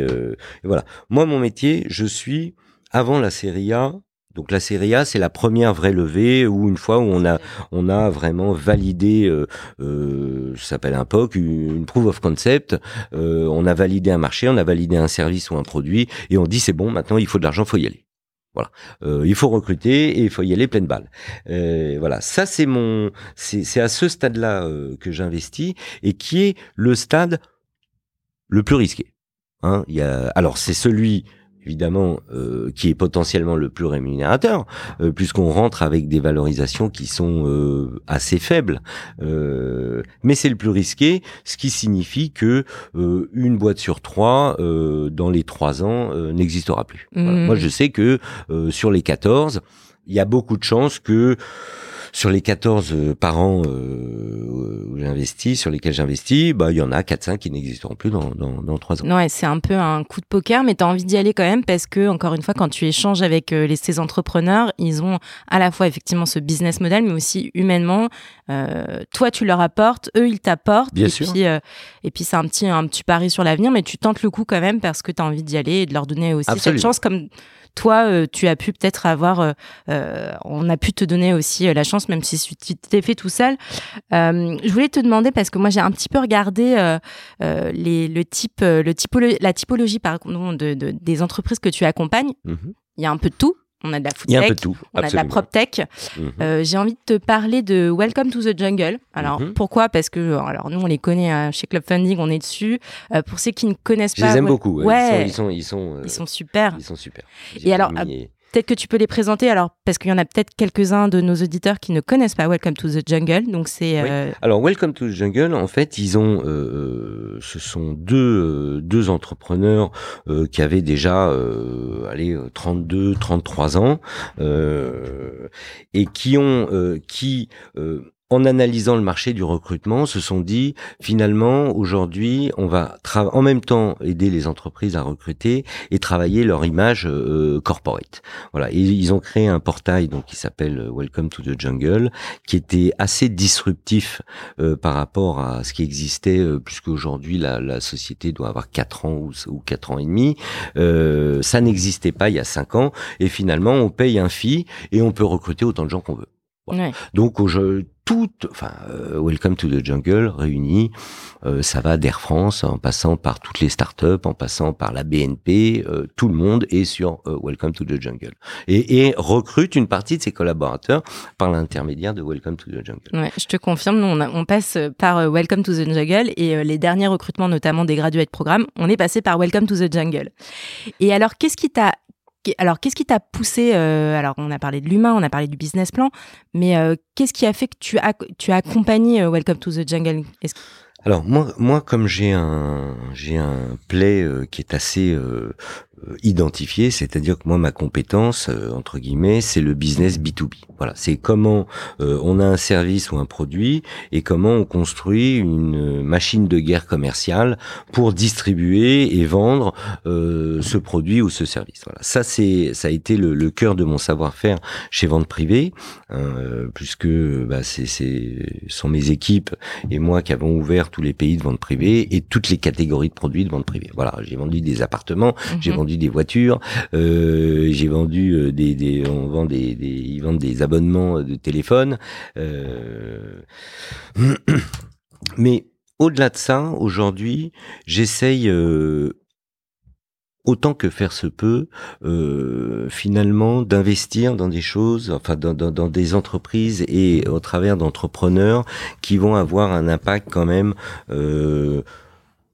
voilà. Moi, mon métier, je suis avant la série A. Donc la série A, c'est la première vraie levée où une fois où on a on a vraiment validé, euh, euh, ça s'appelle un POC, une proof of concept. euh, on a validé un marché, on a validé un service ou un produit, et on dit c'est bon, maintenant il faut de l'argent, faut y aller. Voilà, il faut recruter et il faut y aller pleine balle. Euh, voilà, ça c'est mon, c'est à ce stade-là euh, que j'investis et qui est le stade le plus risqué. Hein, alors c'est celui évidemment euh, qui est potentiellement le plus rémunérateur euh, puisqu'on rentre avec des valorisations qui sont euh, assez faibles Euh, mais c'est le plus risqué ce qui signifie que euh, une boîte sur trois euh, dans les trois ans euh, n'existera plus Voilà. Mhm. moi je sais que euh, sur les 14 il y a beaucoup de chances que sur les 14 euh, parents euh, où j'investis, sur lesquels j'investis, bah, il y en a 4-5 qui n'existeront plus dans, dans, dans 3 ans. Ouais, c'est un peu un coup de poker, mais tu as envie d'y aller quand même parce que, encore une fois, quand tu échanges avec les, ces entrepreneurs, ils ont à la fois effectivement ce business model, mais aussi humainement, euh, toi tu leur apportes, eux ils t'apportent. Bien et sûr. Puis, euh, et puis c'est un petit, un petit pari sur l'avenir, mais tu tentes le coup quand même parce que tu as envie d'y aller et de leur donner aussi Absolument. cette chance comme toi, euh, tu as pu peut-être avoir, euh, euh, on a pu te donner aussi la chance, même si tu t'es fait tout seul. Je voulais te demander parce que moi j'ai un petit peu regardé les, le type, le typolo la typologie pardon, de, de, des entreprises que tu accompagnes. Mhm. Il y a un peu de tout. On a de la food tech, tout. on a de la prop tech. Mhm. Euh, j'ai envie de te parler de Welcome to the Jungle. Alors Mhm. pourquoi? Parce que alors nous on les connaît hein, chez Club Funding, on est dessus. Euh, pour ceux qui ne connaissent Je pas, les aime ouais, beaucoup. ouais. Ils sont, ils sont, ils sont, euh, ils sont super. ils sont super. Et alors, et- Peut-être que tu peux les présenter. Alors parce qu'il y en a peut-être quelques-uns de nos auditeurs qui ne connaissent pas Welcome to the Jungle. Donc c'est Oui. euh, Alors, Welcome to the Jungle, en fait, ils ont, euh, ce sont deux, euh, deux entrepreneurs euh, qui avaient déjà, euh, allez, euh, 32, 33 ans, euh, et qui ont, euh, qui, euh, en analysant le marché du recrutement, se sont dit finalement aujourd'hui on va en même temps aider les entreprises à recruter et travailler leur image euh, corporate. Voilà, ils ont créé un portail donc qui s'appelle euh, Welcome to the Jungle, qui était assez disruptif euh, par rapport à ce qui existait, euh, puisque aujourd'hui la, société doit avoir quatre ans ou, ou quatre ans et demi. Ça n'existait pas il y a cinq ans, et finalement on paye un fee et on peut recruter autant de gens qu'on veut. Ouais. Donc jeu, tout, enfin, euh, Welcome to the Jungle réuni, euh, ça va d'Air France en passant par toutes les startups, en passant par la BNP, euh, tout le monde est sur Welcome to the Jungle et, et recrute une partie de ses collaborateurs par l'intermédiaire de Welcome to the Jungle. Ouais, je te confirme, nous, on, a- on passe par Welcome to the Jungle et les derniers recrutements, notamment des graduate programmes, on est passé par Welcome to the Jungle. Et alors, qu'est-ce qui t'a alors, qu'est-ce qui t'a poussé euh, Alors, on a parlé de l'humain, on a parlé du business plan, mais euh, qu'est-ce qui a fait que tu as, tu as accompagné euh, Welcome to the Jungle? Alors moi, moi comme j'ai un j'ai un play qui est assez identifié, c'est-à-dire que moi ma compétence euh, entre guillemets c'est le business B2B. Voilà, c'est comment euh, on a un service ou un produit et comment on construit une machine de guerre commerciale pour distribuer et vendre euh, ce produit ou ce service. Voilà, ça c'est ça a été le, le cœur de mon savoir-faire chez Vente Privée, hein, euh, puisque bah, c'est c'est sont mes équipes et moi qui avons ouvert tous les pays de vente privée et toutes les catégories de produits de vente privée. Voilà, j'ai vendu des appartements, j'ai Mhm. Des voitures, euh, j'ai vendu euh, des, on vend des, ils vendent des abonnements de téléphone. Euh... <clears throat> Mais au-delà de ça, aujourd'hui, j'essaye. Euh, autant que faire se peut, euh, finalement, d'investir dans des choses, enfin dans, dans, des entreprises et au travers d'entrepreneurs qui vont avoir un impact quand même euh,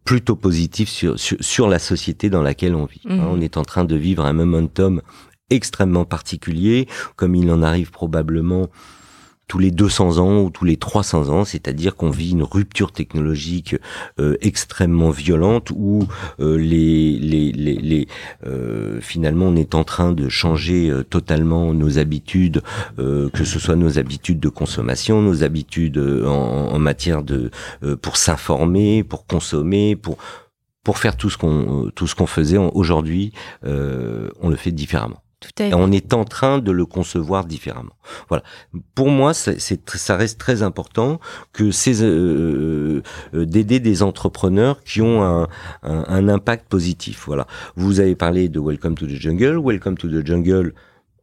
plutôt positif sur, sur, sur la société dans laquelle on vit. Mhm. On est en train de vivre un momentum extrêmement particulier, comme il en arrive probablement tous les 200 ans ou tous les 300 ans, c'est-à-dire qu'on vit une rupture technologique euh, extrêmement violente où euh, les, les, les, les euh, finalement on est en train de changer totalement nos habitudes, que ce soit nos habitudes de consommation, nos habitudes en, en matière de pour s'informer, pour consommer, pour pour faire tout ce qu'on tout ce qu'on faisait aujourd'hui, on le fait différemment. Tout à Et fait. on est en train de le concevoir différemment. Voilà. Pour moi, c'est, c'est tr- ça reste très important que ces euh, euh, d'aider des entrepreneurs qui ont un, un, un impact positif. Voilà. Vous avez parlé de Welcome to the Jungle. Welcome to the Jungle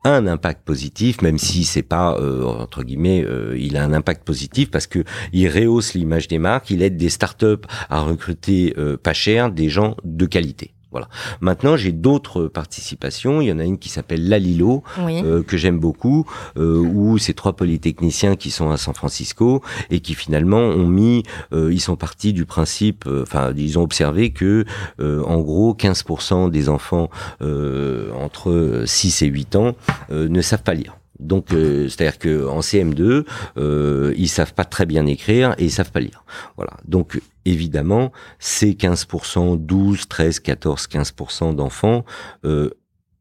a un impact positif, même si c'est pas euh, entre guillemets, euh, il a un impact positif parce que il rehausse l'image des marques, il aide des startups à recruter euh, pas cher des gens de qualité. Voilà. Maintenant, j'ai d'autres participations. Il y en a une qui s'appelle Lalilo, Oui. euh, que j'aime beaucoup, euh, où ces trois polytechniciens qui sont à San Francisco et qui finalement ont mis, euh, ils sont partis du principe, euh, enfin, ils ont observé que, euh, en gros, 15% des enfants euh, entre 6 et 8 ans euh, ne savent pas lire. Donc, euh, c'est-à-dire que en CM2, euh, ils savent pas très bien écrire et ils savent pas lire. Voilà. Donc, évidemment, ces 15%, 12, 13, 14, 15% d'enfants euh,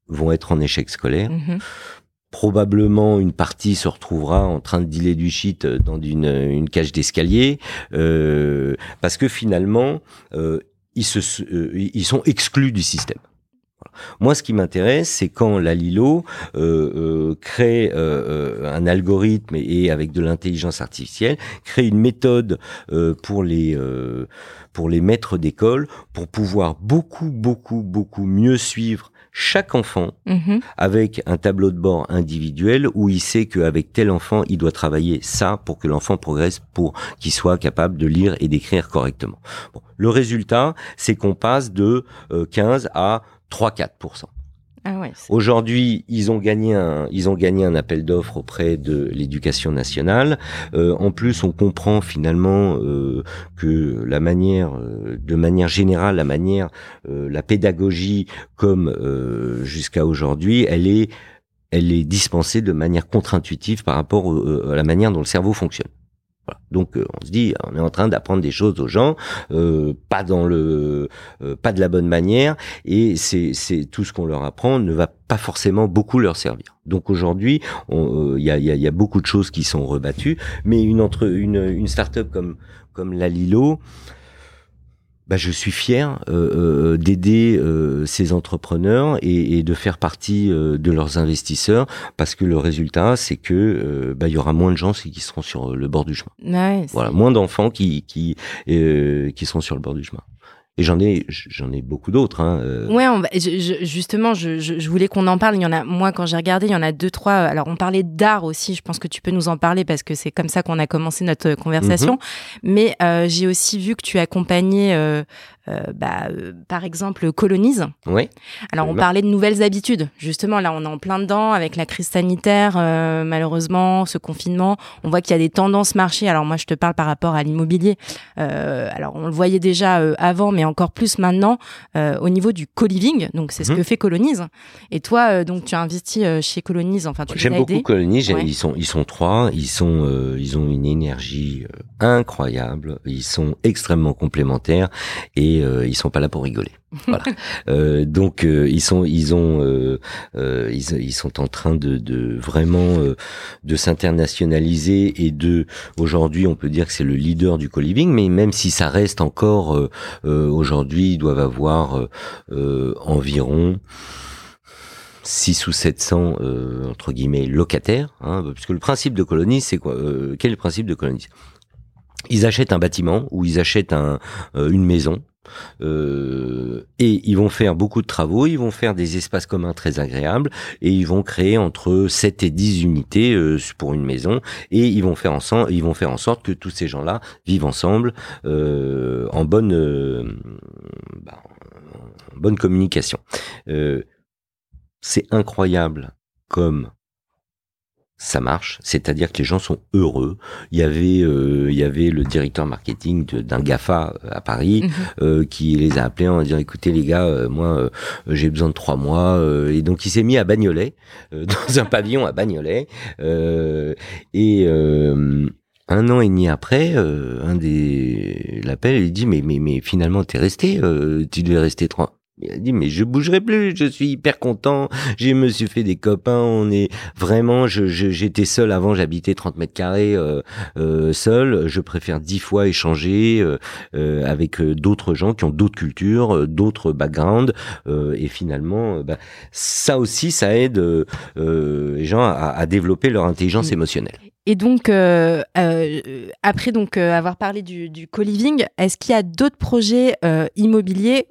vont être en échec scolaire Mhm. probablement une partie se retrouvera en train de dealer du shit dans une, une cage d'escalier, euh, parce que finalement, euh, ils, se, euh, ils sont exclus du système. Moi, ce qui m'intéresse, c'est quand la Lilo euh, euh, crée euh, un algorithme et, et avec de l'intelligence artificielle, crée une méthode pour les pour les maîtres d'école pour pouvoir beaucoup beaucoup beaucoup mieux suivre chaque enfant Mhm. avec un tableau de bord individuel où il sait qu'avec tel enfant, il doit travailler ça pour que l'enfant progresse, pour qu'il soit capable de lire et d'écrire correctement. Bon. Le résultat, c'est qu'on passe de euh, 15 à 3-4%. Ah ouais. Aujourd'hui, ils ont gagné un, ils ont gagné un appel d'offres auprès de l'éducation nationale. Euh, en plus, on comprend finalement euh, que la manière, euh, de manière générale, la manière, euh, la pédagogie comme euh, jusqu'à aujourd'hui, elle est, elle est dispensée de manière contre-intuitive par rapport euh, à la manière dont le cerveau fonctionne. Donc euh, on se dit, on est en train d'apprendre des choses aux gens, euh, pas dans le, euh, pas de la bonne manière, et c'est c'est tout ce qu'on leur apprend ne va pas forcément beaucoup leur servir. Donc aujourd'hui, euh, il y, a, y, a, y a beaucoup de choses qui sont rebattues, mais une entre une une start-up comme comme la Lilo. Bah, je suis fier euh, euh, d'aider euh, ces entrepreneurs et, et de faire partie euh, de leurs investisseurs parce que le résultat c'est que euh, bah, il y aura moins de gens qui seront sur le bord du chemin. Ouais, Voilà, moins d'enfants qui qui euh, qui seront sur le bord du chemin. Et j'en ai j'en ai beaucoup d'autres. Hein, euh. Ouais, on va- je- je- justement, je, voulais qu'on en parle. Il y en a, moi, quand j'ai regardé, il y en a deux, trois. Alors, on parlait d'art aussi. Je pense que tu peux nous en parler parce que c'est comme ça qu'on a commencé notre conversation. Mais euh, j'ai aussi vu que tu accompagnais, euh, euh, bah, euh, par exemple, Colonise. Ouais. Alors, on parlait de nouvelles habitudes. Justement, là, on est en plein dedans avec la crise sanitaire, euh, malheureusement, ce confinement. On voit qu'il y a des tendances marché. Alors, moi, je te parle par rapport à l'immobilier. Euh, alors, on le voyait déjà euh, avant, mais encore plus maintenant euh, au niveau du co-living. Donc, c'est ce Mhm. que fait Colonise. Et toi, euh, donc, tu as investi euh, chez Colonise. Enfin, tu J'aime beaucoup Ouais. Ils sont ils sont trois. Ils sont euh, ils ont une énergie euh, incroyable. Ils sont extrêmement complémentaires et euh, ils sont pas là pour rigoler. Voilà. <laughs> Euh, donc euh, ils sont ils ont euh, euh, ils, ils sont en train de, de vraiment euh, de s'internationaliser et de aujourd'hui on peut dire que c'est le leader du co-living mais même si ça reste encore euh, euh, aujourd'hui ils doivent avoir environ 6 ou 700 euh, entre guillemets locataires hein, parce que le principe de colonie c'est quoi euh, quel est le principe de colonie? Ils achètent un bâtiment ou ils achètent un, euh, une maison euh, et ils vont faire beaucoup de travaux, ils vont faire des espaces communs très agréables et ils vont créer entre 7 et 10 unités euh, pour une maison et ils vont faire ensemble, ils vont faire en sorte que tous ces gens-là vivent ensemble euh, en bonne euh, bah, en bonne communication. Euh, c'est incroyable comme ça marche, c'est-à-dire que les gens sont heureux. Il y avait, euh, il y avait le directeur marketing d'un Gafa euh, à Paris Mhm. euh, qui les a appelés en disant écoutez les gars, euh, moi j'ai besoin de trois mois euh, et donc il s'est mis à Bagnolet euh, <laughs> dans un pavillon à Bagnolet euh, et euh, un an et demi après, euh, un des l'appelle il dit mais mais mais finalement t'es resté, euh, tu devais rester trois. Il a dit mais je bougerai plus, je suis hyper content, je me suis fait des copains, on est vraiment, je, j'étais seul avant, j'habitais 30 mètres carrés euh, euh, seul, je préfère dix fois échanger euh, avec d'autres gens qui ont d'autres cultures, d'autres backgrounds, et finalement, bah, ça aussi, ça aide les gens à, à développer leur intelligence émotionnelle. Et donc, euh, euh, après donc euh, avoir parlé du, du co-living, est-ce qu'il y a d'autres projets immobiliers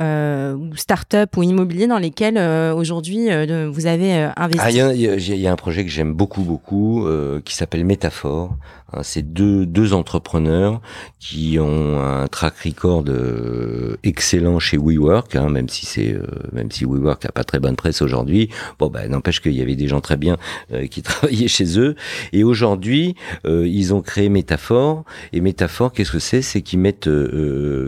euh, start-up ou immobiliers dans lesquels euh, aujourd'hui euh, vous avez euh, investi Ah, il y, y a un projet que j'aime beaucoup, beaucoup, euh, qui s'appelle Métaphore. Hein, C'est deux, deux entrepreneurs qui ont un track record euh, excellent chez WeWork, hein, même si c'est, euh, même si WeWork a pas très bonne presse aujourd'hui. Bon, bah, n'empêche qu'il y avait des gens très bien euh, qui <laughs> travaillaient chez eux. Et aujourd'hui, ils ont créé Métaphore. Et Métaphore, qu'est-ce que c'est? C'est qu'ils mettent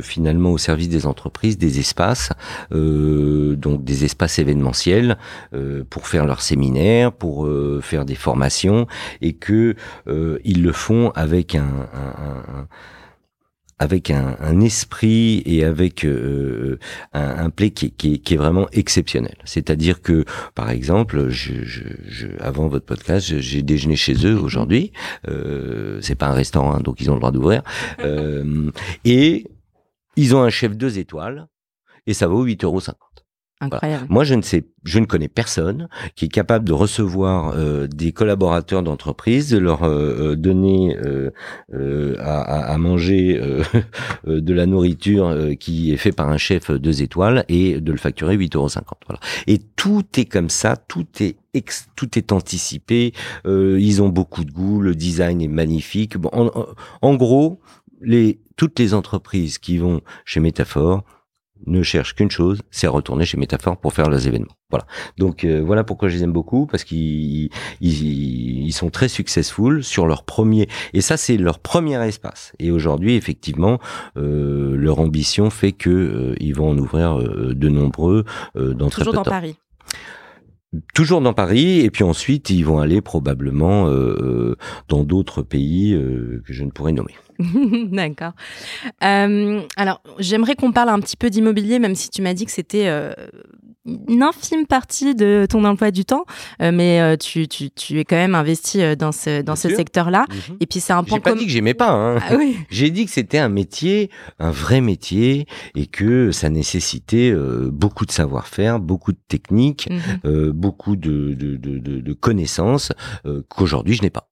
finalement au service des entreprises des espaces, donc des espaces événementiels pour faire leurs séminaires, pour faire des formations, et que ils le font avec un, avec un, esprit et avec euh, un, un play qui, est vraiment exceptionnel. C'est-à-dire que, par exemple, avant votre podcast, j'ai déjeuné chez eux aujourd'hui. Euh, c'est pas un restaurant, hein, donc ils ont le droit d'ouvrir. Euh, et ils ont un chef deux étoiles et ça vaut 8,50 euros. Incroyable. Moi, je ne sais, je ne connais personne qui est capable de recevoir euh, des collaborateurs d'entreprise, de leur euh, euh donner euh, euh à, à, manger <laughs> euh, de la nourriture qui est fait par un chef deux étoiles et de le facturer 8,50 euros. Voilà. Et tout est comme ça, tout est ex, tout est anticipé. ils ont beaucoup de goût, le design est magnifique. Bon, en, en gros, les toutes les entreprises qui vont chez Métaphore ne cherchent qu'une chose, c'est à retourner chez Métaphore pour faire leurs événements. Voilà. Donc euh, voilà pourquoi je les aime beaucoup parce qu'ils ils, sont très successful sur leur premier et ça c'est leur premier espace. Et aujourd'hui effectivement euh, leur ambition fait que euh, ils vont en ouvrir euh, de nombreux dans très Toujours peu dans Paris. Toujours dans Paris, et puis ensuite ils vont aller probablement euh, dans d'autres pays euh, que je ne pourrais nommer. <laughs> D'accord. Euh, alors, j'aimerais qu'on parle un petit peu d'immobilier, même si tu m'as dit que c'était euh, une infime partie de ton emploi du temps, euh, mais tu, tu, tu, es quand même investi dans ce, dans ce secteur-là. Mhm. Et puis, c'est un point J'ai pas com- dit que j'aimais pas. Hein. Ah oui. <laughs> J'ai dit que c'était un métier, un vrai métier, et que ça nécessitait beaucoup de savoir-faire, beaucoup de techniques, Mhm. beaucoup de, de, de, de, de connaissances qu'aujourd'hui je n'ai pas.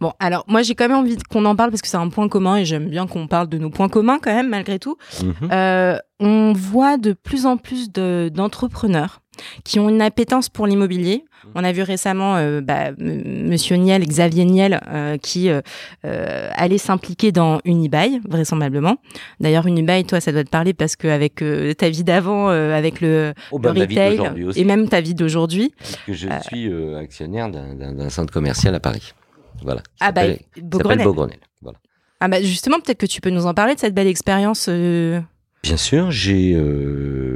Bon, alors moi j'ai quand même envie qu'on en parle parce que c'est un point commun et j'aime bien qu'on parle de nos points communs quand même malgré tout. Mhm. Euh, on voit de plus en plus de- d'entrepreneurs qui ont une appétence pour l'immobilier. On a vu récemment euh, bah, m- Monsieur Niel, Xavier Niel, euh, qui euh, euh, allait s'impliquer dans Unibail, vraisemblablement. D'ailleurs, Unibail, toi, ça doit te parler parce qu'avec ta vie d'avant, avec le, Oh, le bah, retail et même ta vie d'aujourd'hui. que je suis actionnaire d'un centre commercial à Paris. Voilà. Ah bah, Beaugrenelle. Beaugrenelle. Voilà. Ah bah justement, peut-être que tu peux nous en parler de cette belle expérience. euh, Bien sûr, j'ai euh,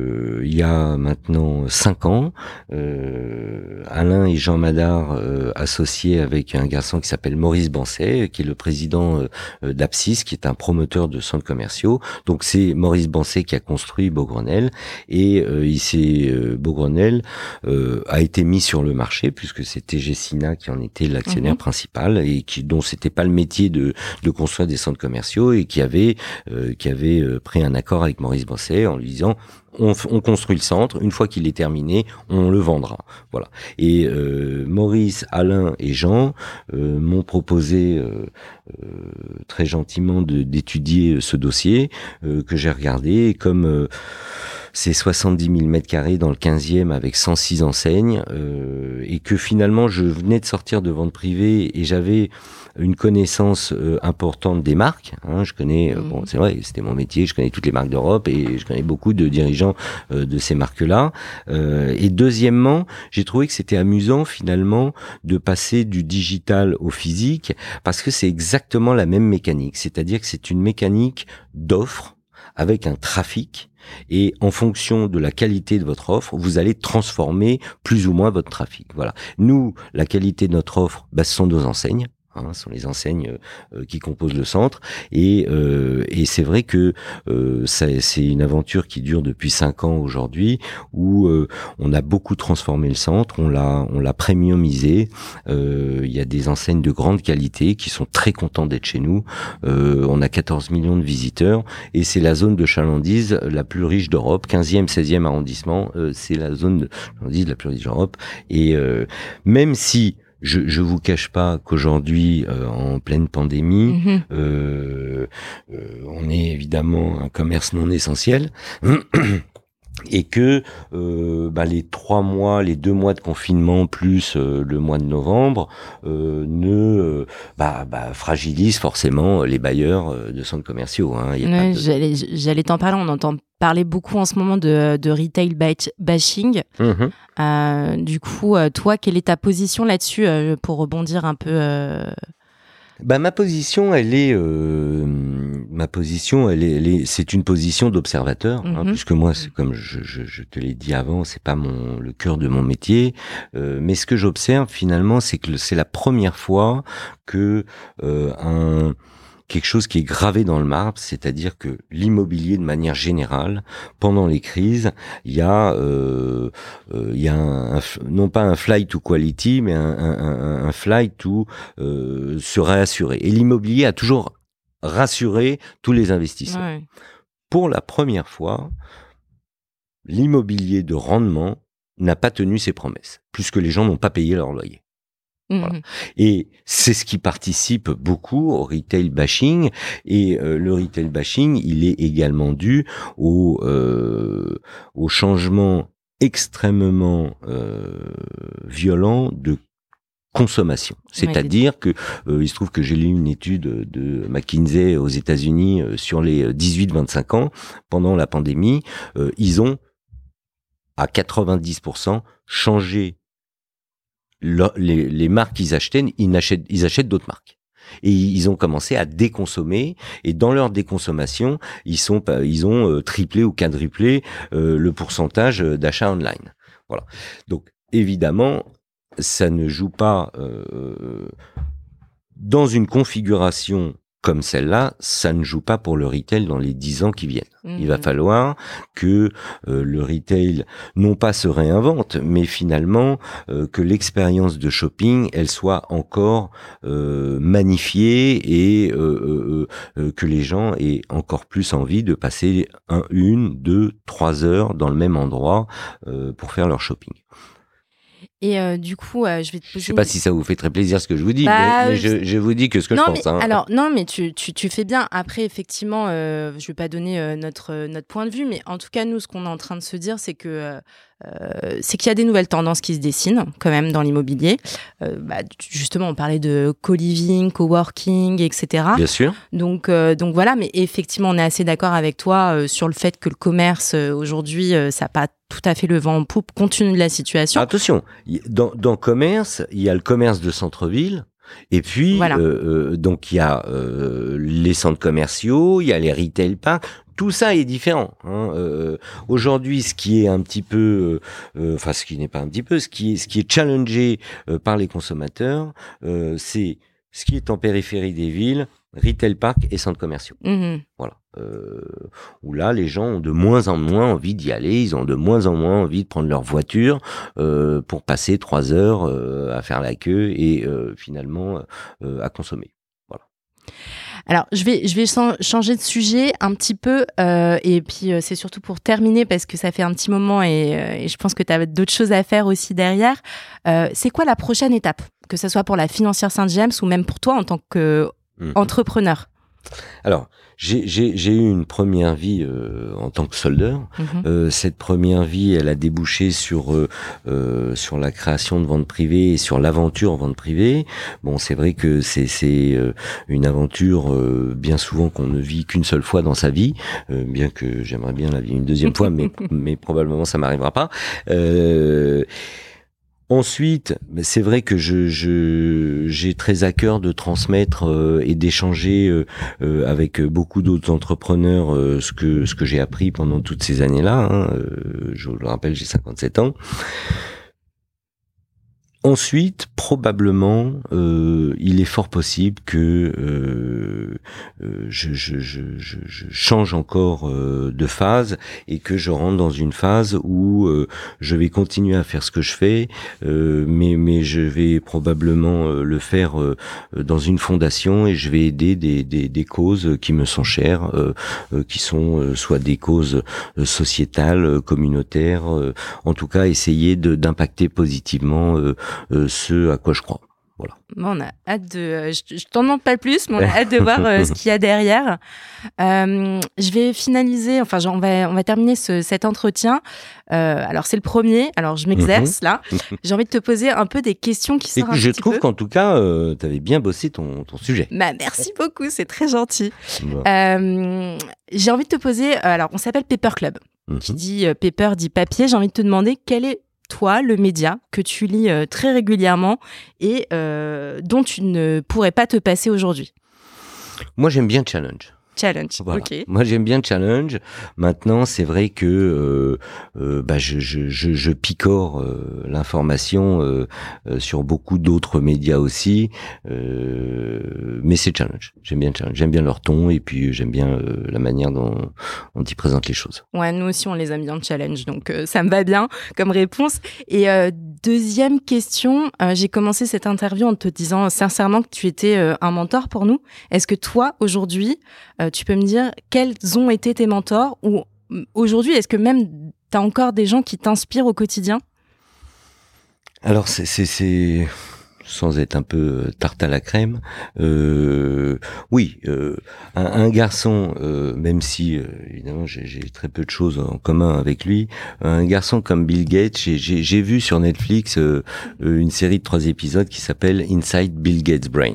il y a maintenant cinq ans, euh, Alain et Jean Madard euh, associés avec un garçon qui s'appelle Maurice Banset, qui est le président euh, d'Apsis, qui est un promoteur de centres commerciaux. Donc c'est Maurice Banset qui a construit Beaugrenelle et euh, il s'est euh, Beaugrenelle euh, a été mis sur le marché puisque c'était Gessina qui en était l'actionnaire Mhm. principal et qui dont c'était pas le métier de de construire des centres commerciaux et qui avait euh, qui avait pris un accord avec Maurice Bosset en lui disant on, construit le centre, une fois qu'il est terminé, on le vendra. Voilà. Et euh, Maurice, Alain et Jean euh, m'ont proposé euh, très gentiment d'étudier ce dossier que j'ai regardé. Comme c'est 70 000 mètres carrés dans le 15e avec 106 enseignes euh, et que finalement je venais de sortir de vente privée et j'avais une connaissance euh, importante des marques. Hein, je connais, euh, Mhm. bon, c'est vrai, c'était mon métier. Je connais toutes les marques d'Europe et je connais beaucoup de dirigeants euh, de ces marques-là. Euh, et deuxièmement, j'ai trouvé que c'était amusant finalement de passer du digital au physique parce que c'est exactement la même mécanique. C'est-à-dire que c'est une mécanique d'offre avec un trafic et en fonction de la qualité de votre offre, vous allez transformer plus ou moins votre trafic. Voilà. Nous, la qualité de notre offre, bah, ce sont nos enseignes. Hein, sont les enseignes euh, qui composent le centre et, euh, et c'est vrai que euh, c'est une aventure qui dure depuis cinq ans aujourd'hui où euh, on a beaucoup transformé le centre, on l'a on l'a premiumisé. Euh, Il y a des enseignes de grande qualité qui sont très contents d'être chez nous. Euh, on a 14 millions de visiteurs et c'est la zone de chalandise la plus riche d'Europe, 15e, 16e arrondissement. c'est la zone de chalandise la plus riche d'Europe et même si je, je vous cache pas qu'aujourd'hui, euh, en pleine pandémie, mhm. euh, euh, on est évidemment un commerce non essentiel. <clears throat> Et que euh, bah, les trois mois, les deux mois de confinement plus euh, le mois de novembre euh, ne bah, bah, fragilisent forcément les bailleurs de centres commerciaux. Hein. Ouais, de- j'allais t'en parler. On entend parler beaucoup en ce moment de, de retail ba- bashing. Mhm. Euh, du coup, euh, toi, quelle est ta position là-dessus euh, pour rebondir un peu Bah ma position, elle est, euh, ma position, elle est, c'est une position d'observateur, hein, Mhm. puisque moi, c'est comme je, je, je te l'ai dit avant, c'est pas mon le cœur de mon métier, euh, mais ce que j'observe finalement, c'est que c'est la première fois que euh, un quelque chose qui est gravé dans le marbre, c'est-à-dire que l'immobilier de manière générale, pendant les crises, il y a, euh, euh, il y a un, non pas un flight to quality, mais un, un, un flight to euh, se réassurer. Et l'immobilier a toujours rassuré tous les investisseurs. Pour la première fois, l'immobilier de rendement n'a pas tenu ses promesses, puisque les gens n'ont pas payé leur loyer. Mmh et c'est ce qui participe beaucoup au retail bashing. Et euh, le retail bashing, il est également dû au, euh, au changement extrêmement euh, violent de consommation. C'est-à-dire que il se trouve que j'ai lu une étude de McKinsey aux États-Unis sur les 18-25 ans pendant la pandémie, ils ont à 90% changé les, marques qu'ils achetaient, ils achètent, ils achètent d'autres marques. Et ils ont commencé à déconsommer. Et dans leur déconsommation, ils sont, ils ont euh, triplé ou quadruplé euh, le pourcentage d'achat online. Voilà. Donc évidemment, ça ne joue pas euh, dans une configuration comme celle-là, ça ne joue pas pour le retail dans les dix ans qui viennent. Il va falloir que euh, le retail non pas se réinvente, mais finalement euh, que l'expérience de shopping, elle soit encore euh, magnifiée et que les gens aient encore plus envie de passer un, une, deux, trois heures dans le même endroit pour faire leur shopping. Et euh, du coup, euh, je vais te poser. Je sais pas si ça vous fait très plaisir ce que je vous dis, bah, mais, je, vous dis que ce que je pense. Hein. Alors, non, mais tu, tu, tu, fais bien. Après, effectivement, euh, je vais pas donner notre, notre point de vue, mais en tout cas, nous, ce qu'on est en train de se dire, c'est que euh, c'est qu'il y a des nouvelles tendances qui se dessinent quand même dans l'immobilier. Euh, bah, justement, on parlait de co-living, co-working, etc. Bien sûr. Donc, euh, donc voilà, mais effectivement, on est assez d'accord avec toi sur le fait que le commerce aujourd'hui, ça n'a pas tout à fait le vent en poupe de la situation. Attention, dans, dans commerce, il y a le commerce de centre-ville, et puis, donc il y a les centres commerciaux, il y a les retail parks tout ça est différent. Hein. Euh, aujourd'hui, ce qui est un petit peu, euh, euh, enfin ce qui n'est pas un petit peu, ce qui est, ce qui est challengé par les consommateurs, c'est ce qui est en périphérie des villes, retail park et centres commerciaux. Mmh voilà. où là, les gens ont de moins en moins envie d'y aller, ils ont de moins en moins envie de prendre leur voiture pour passer trois heures à faire la queue et finalement à consommer. Voilà. Alors, je vais, je vais changer de sujet un petit peu. Euh, et puis, euh, c'est surtout pour terminer, parce que ça fait un petit moment et, euh, je pense que tu as d'autres choses à faire aussi derrière. c'est quoi la prochaine étape? Que ce soit pour la financière Saint-James ou même pour toi en tant qu'entrepreneur mmh. Alors, j'ai eu une première vie euh, en tant que soldeur. Mhm. Euh, cette première vie, elle a débouché sur euh, sur la création de ventes privées et sur l'aventure en vente privée. Bon, c'est vrai que c'est c'est une aventure bien souvent qu'on ne vit qu'une seule fois dans sa vie, bien que j'aimerais bien la vivre une deuxième fois, mais <laughs> mais probablement ça m'arrivera pas. Ensuite, c'est vrai que je, j'ai très à cœur de transmettre euh, et d'échanger euh, euh, avec beaucoup d'autres entrepreneurs ce que j'ai appris pendant toutes ces années-là. Hein. je le rappelle, j'ai 57 ans. Ensuite, probablement, euh, il est fort possible que euh, euh je, je, je, je, change encore euh, de phase et que je rentre dans une phase où euh, je vais continuer à faire ce que je fais, mais, mais je vais probablement le faire dans une fondation et je vais aider des, des, des causes qui me sont chères, qui sont soit des causes sociétales, communautaires, en tout cas essayer d'impacter positivement euh, ce à quoi je crois. Voilà. on a hâte de. Euh, je, t'en demande pas plus, mais on a hâte de <laughs> voir euh, ce qu'il y a derrière. je vais finaliser, enfin, on va, on va terminer cet entretien. alors, c'est le premier. Alors, je m'exerce mhm. là. J'ai envie de te poser un peu des questions qui sont. Je trouve qu'en tout cas, tu avais bien bossé ton, ton sujet. Bah, merci beaucoup, c'est très gentil. J'ai envie de te poser. alors, on s'appelle Paper Club. Qui mhm. dit paper dit papier. J'ai envie de te demander quel est toi, le média que tu lis euh, très régulièrement et euh, dont tu ne pourrais pas te passer aujourd'hui? Moi, j'aime bien Challenge. Challenge. Voilà. Moi, j'aime bien le challenge. Maintenant, c'est vrai que euh, euh, bah, je, je, je, je picore euh, l'information sur beaucoup d'autres médias aussi, mais c'est challenge. J'aime bien le challenge. J'aime bien leur ton et puis j'aime bien la manière dont, dont ils présentent les choses. Ouais, nous aussi, on les aime bien, le challenge. Donc, ça me va bien comme réponse. Et deuxième question, j'ai commencé cette interview en te disant sincèrement que tu étais un mentor pour nous. Est-ce que toi, aujourd'hui, euh, tu peux me dire quels ont été tes mentors ou aujourd'hui, est-ce que même tu as encore des gens qui t'inspirent au quotidien? Alors, c'est sans être un peu euh, tarte à la crème, euh, oui, euh, un, un garçon, euh, même si euh, évidemment j'ai, très peu de choses en commun avec lui, un garçon comme Bill Gates, j'ai, vu sur Netflix euh, une série de trois épisodes qui s'appelle Inside Bill Gates Brain.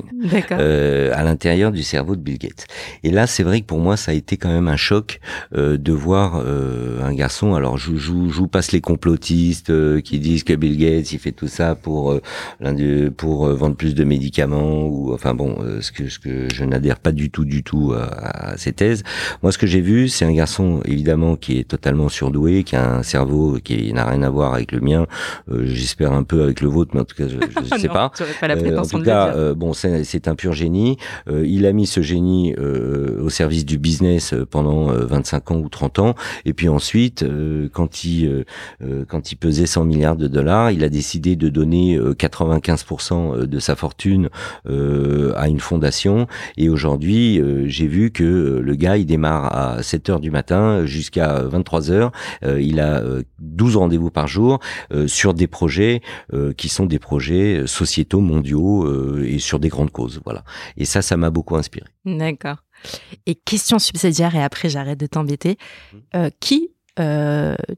Euh, à l'intérieur du cerveau de Bill Gates. Et là, c'est vrai que pour moi, ça a été quand même un choc euh, de voir euh, un garçon. Alors, je, vous passe les complotistes euh, qui disent que Bill Gates, il fait tout ça pour l'indu- pour euh, vendre plus de médicaments ou enfin bon, euh, ce que ce que je n'adhère pas du tout du tout euh, à, à ces thèses. Moi, ce que j'ai vu, c'est un garçon évidemment qui est totalement surdoué, qui a un cerveau qui n'a rien à voir avec le mien. Euh, J'espère un peu avec le vôtre, mais en tout cas, je ne <laughs> sais pas. pas la en tout cas, bon, c'est c'est un pur génie. il a mis ce génie au service du business pendant 25 ans ou 30 ans, et puis ensuite, quand il quand il pesait 100 milliards de dollars, il a décidé de donner 95 euh, de sa fortune euh, à une fondation. Et aujourd'hui, euh, j'ai vu que le gars, il démarre à 7 heures du matin jusqu'à 23 heures. Il a 12 rendez-vous par jour sur des projets qui sont des projets sociétaux, mondiaux et sur des grandes causes. Voilà. Et ça, ça m'a beaucoup inspiré. D'accord. Et question subsidiaire, et après j'arrête de t'embêter. Mmh. qui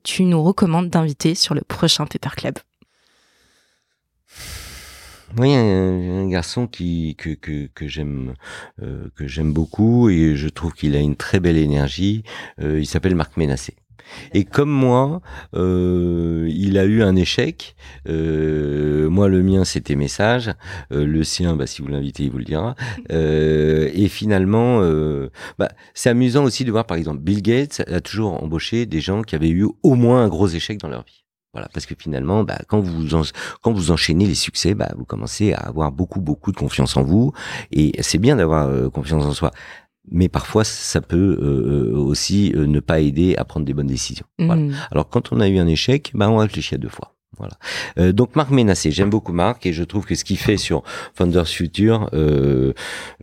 tu nous recommandes d'inviter sur le prochain Paper Club oui, un, un garçon qui que que, que j'aime euh, que j'aime beaucoup et je trouve qu'il a une très belle énergie. Euh, il s'appelle Marc Ménassé. Et comme moi, euh, il a eu un échec. Euh, moi, le mien, c'était message. Euh, le sien, bah, si vous l'invitez, il vous le dira. <laughs> Euh, et finalement, euh, bah, c'est amusant aussi de voir, par exemple, Bill Gates a toujours embauché des gens qui avaient eu au moins un gros échec dans leur vie. Voilà, parce que finalement, bah, quand vous en- quand vous enchaînez les succès, bah, vous commencez à avoir beaucoup beaucoup de confiance en vous, et c'est bien d'avoir euh, confiance en soi. Mais parfois, ça peut euh, aussi euh, ne pas aider à prendre des bonnes décisions. Voilà. Hmm. Alors quand on a eu un échec, bah, on réfléchit à deux fois. Voilà. Euh, donc Marc Ménassé, j'aime beaucoup Marc et je trouve que ce qu'il fait sur Founders Future, euh,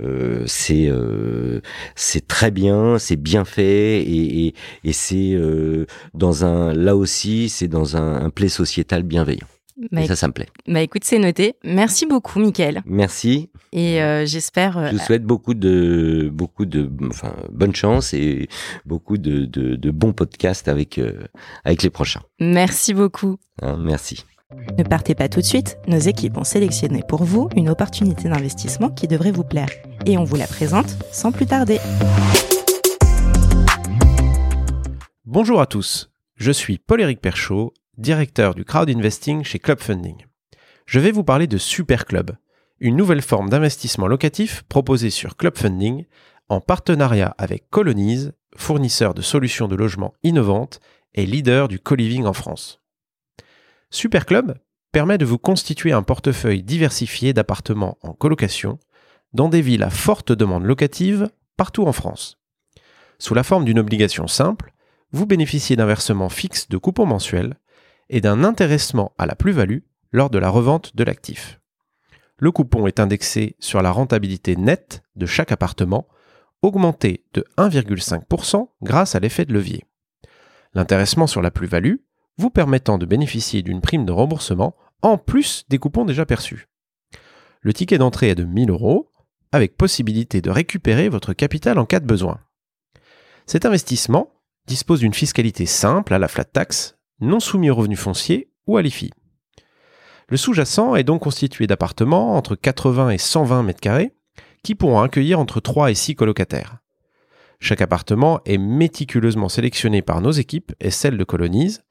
euh, c'est très bien, c'est bien fait et, c'est dans un là aussi c'est dans un, un play sociétal bienveillant. Bah, et ça, ça me plaît. bah, écoute, c'est noté. Merci beaucoup, Mickaël. Merci. Et euh, j'espère. euh, Je vous souhaite beaucoup de beaucoup de enfin bonne chance et beaucoup de, de, de bons podcasts avec euh, avec les prochains. merci beaucoup. Hein, merci. Ne partez pas tout de suite, nos équipes ont sélectionné pour vous une opportunité d'investissement qui devrait vous plaire. Et on vous la présente sans plus tarder. Bonjour à tous, je suis Paul-Éric Perchaud, directeur du crowd investing chez Club Funding. Je vais vous parler de Super Club, une nouvelle forme d'investissement locatif proposée sur Club Funding en partenariat avec Colonize, fournisseur de solutions de logement innovantes et leader du co-living en France. Super Club permet de vous constituer un portefeuille diversifié d'appartements en colocation dans des villes à forte demande locative partout en France. Sous la forme d'une obligation simple, vous bénéficiez d'un versement fixe de coupons mensuels et d'un intéressement à la plus-value lors de la revente de l'actif. Le coupon est indexé sur la rentabilité nette de chaque appartement, augmenté de 1,5% grâce à l'effet de levier. L'intéressement sur la plus-value vous permettant de bénéficier d'une prime de remboursement en plus des coupons déjà perçus. Le ticket d'entrée est de 1000 euros, avec possibilité de récupérer votre capital en cas de besoin. Cet investissement dispose d'une fiscalité simple à la flat tax, non soumis au revenu foncier ou à l'IFI. Le sous-jacent est donc constitué d'appartements entre 80 et 120 mètres carrés qui pourront accueillir entre 3 et 6 colocataires. Chaque appartement est méticuleusement sélectionné par nos équipes et celles de Colonise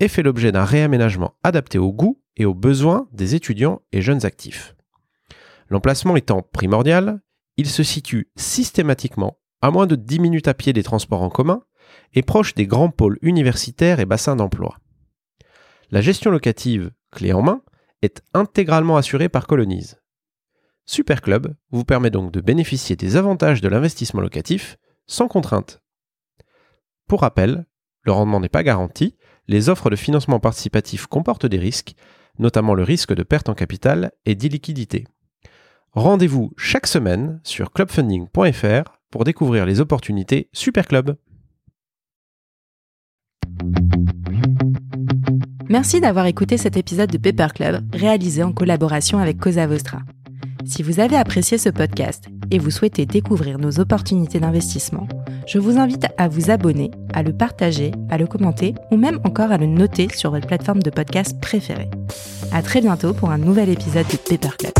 et fait l'objet d'un réaménagement adapté aux goûts et aux besoins des étudiants et jeunes actifs. L'emplacement étant primordial, il se situe systématiquement à moins de 10 minutes à pied des transports en commun et proche des grands pôles universitaires et bassins d'emploi. La gestion locative, clé en main, est intégralement assurée par Colonize. Superclub vous permet donc de bénéficier des avantages de l'investissement locatif sans contrainte. Pour rappel, le rendement n'est pas garanti, les offres de financement participatif comportent des risques, notamment le risque de perte en capital et d'illiquidité. Rendez-vous chaque semaine sur clubfunding.fr pour découvrir les opportunités Superclub. Merci d'avoir écouté cet épisode de Paper Club réalisé en collaboration avec Cosa Vostra. Si vous avez apprécié ce podcast et vous souhaitez découvrir nos opportunités d'investissement, je vous invite à vous abonner, à le partager, à le commenter ou même encore à le noter sur votre plateforme de podcast préférée. À très bientôt pour un nouvel épisode de Paper Club.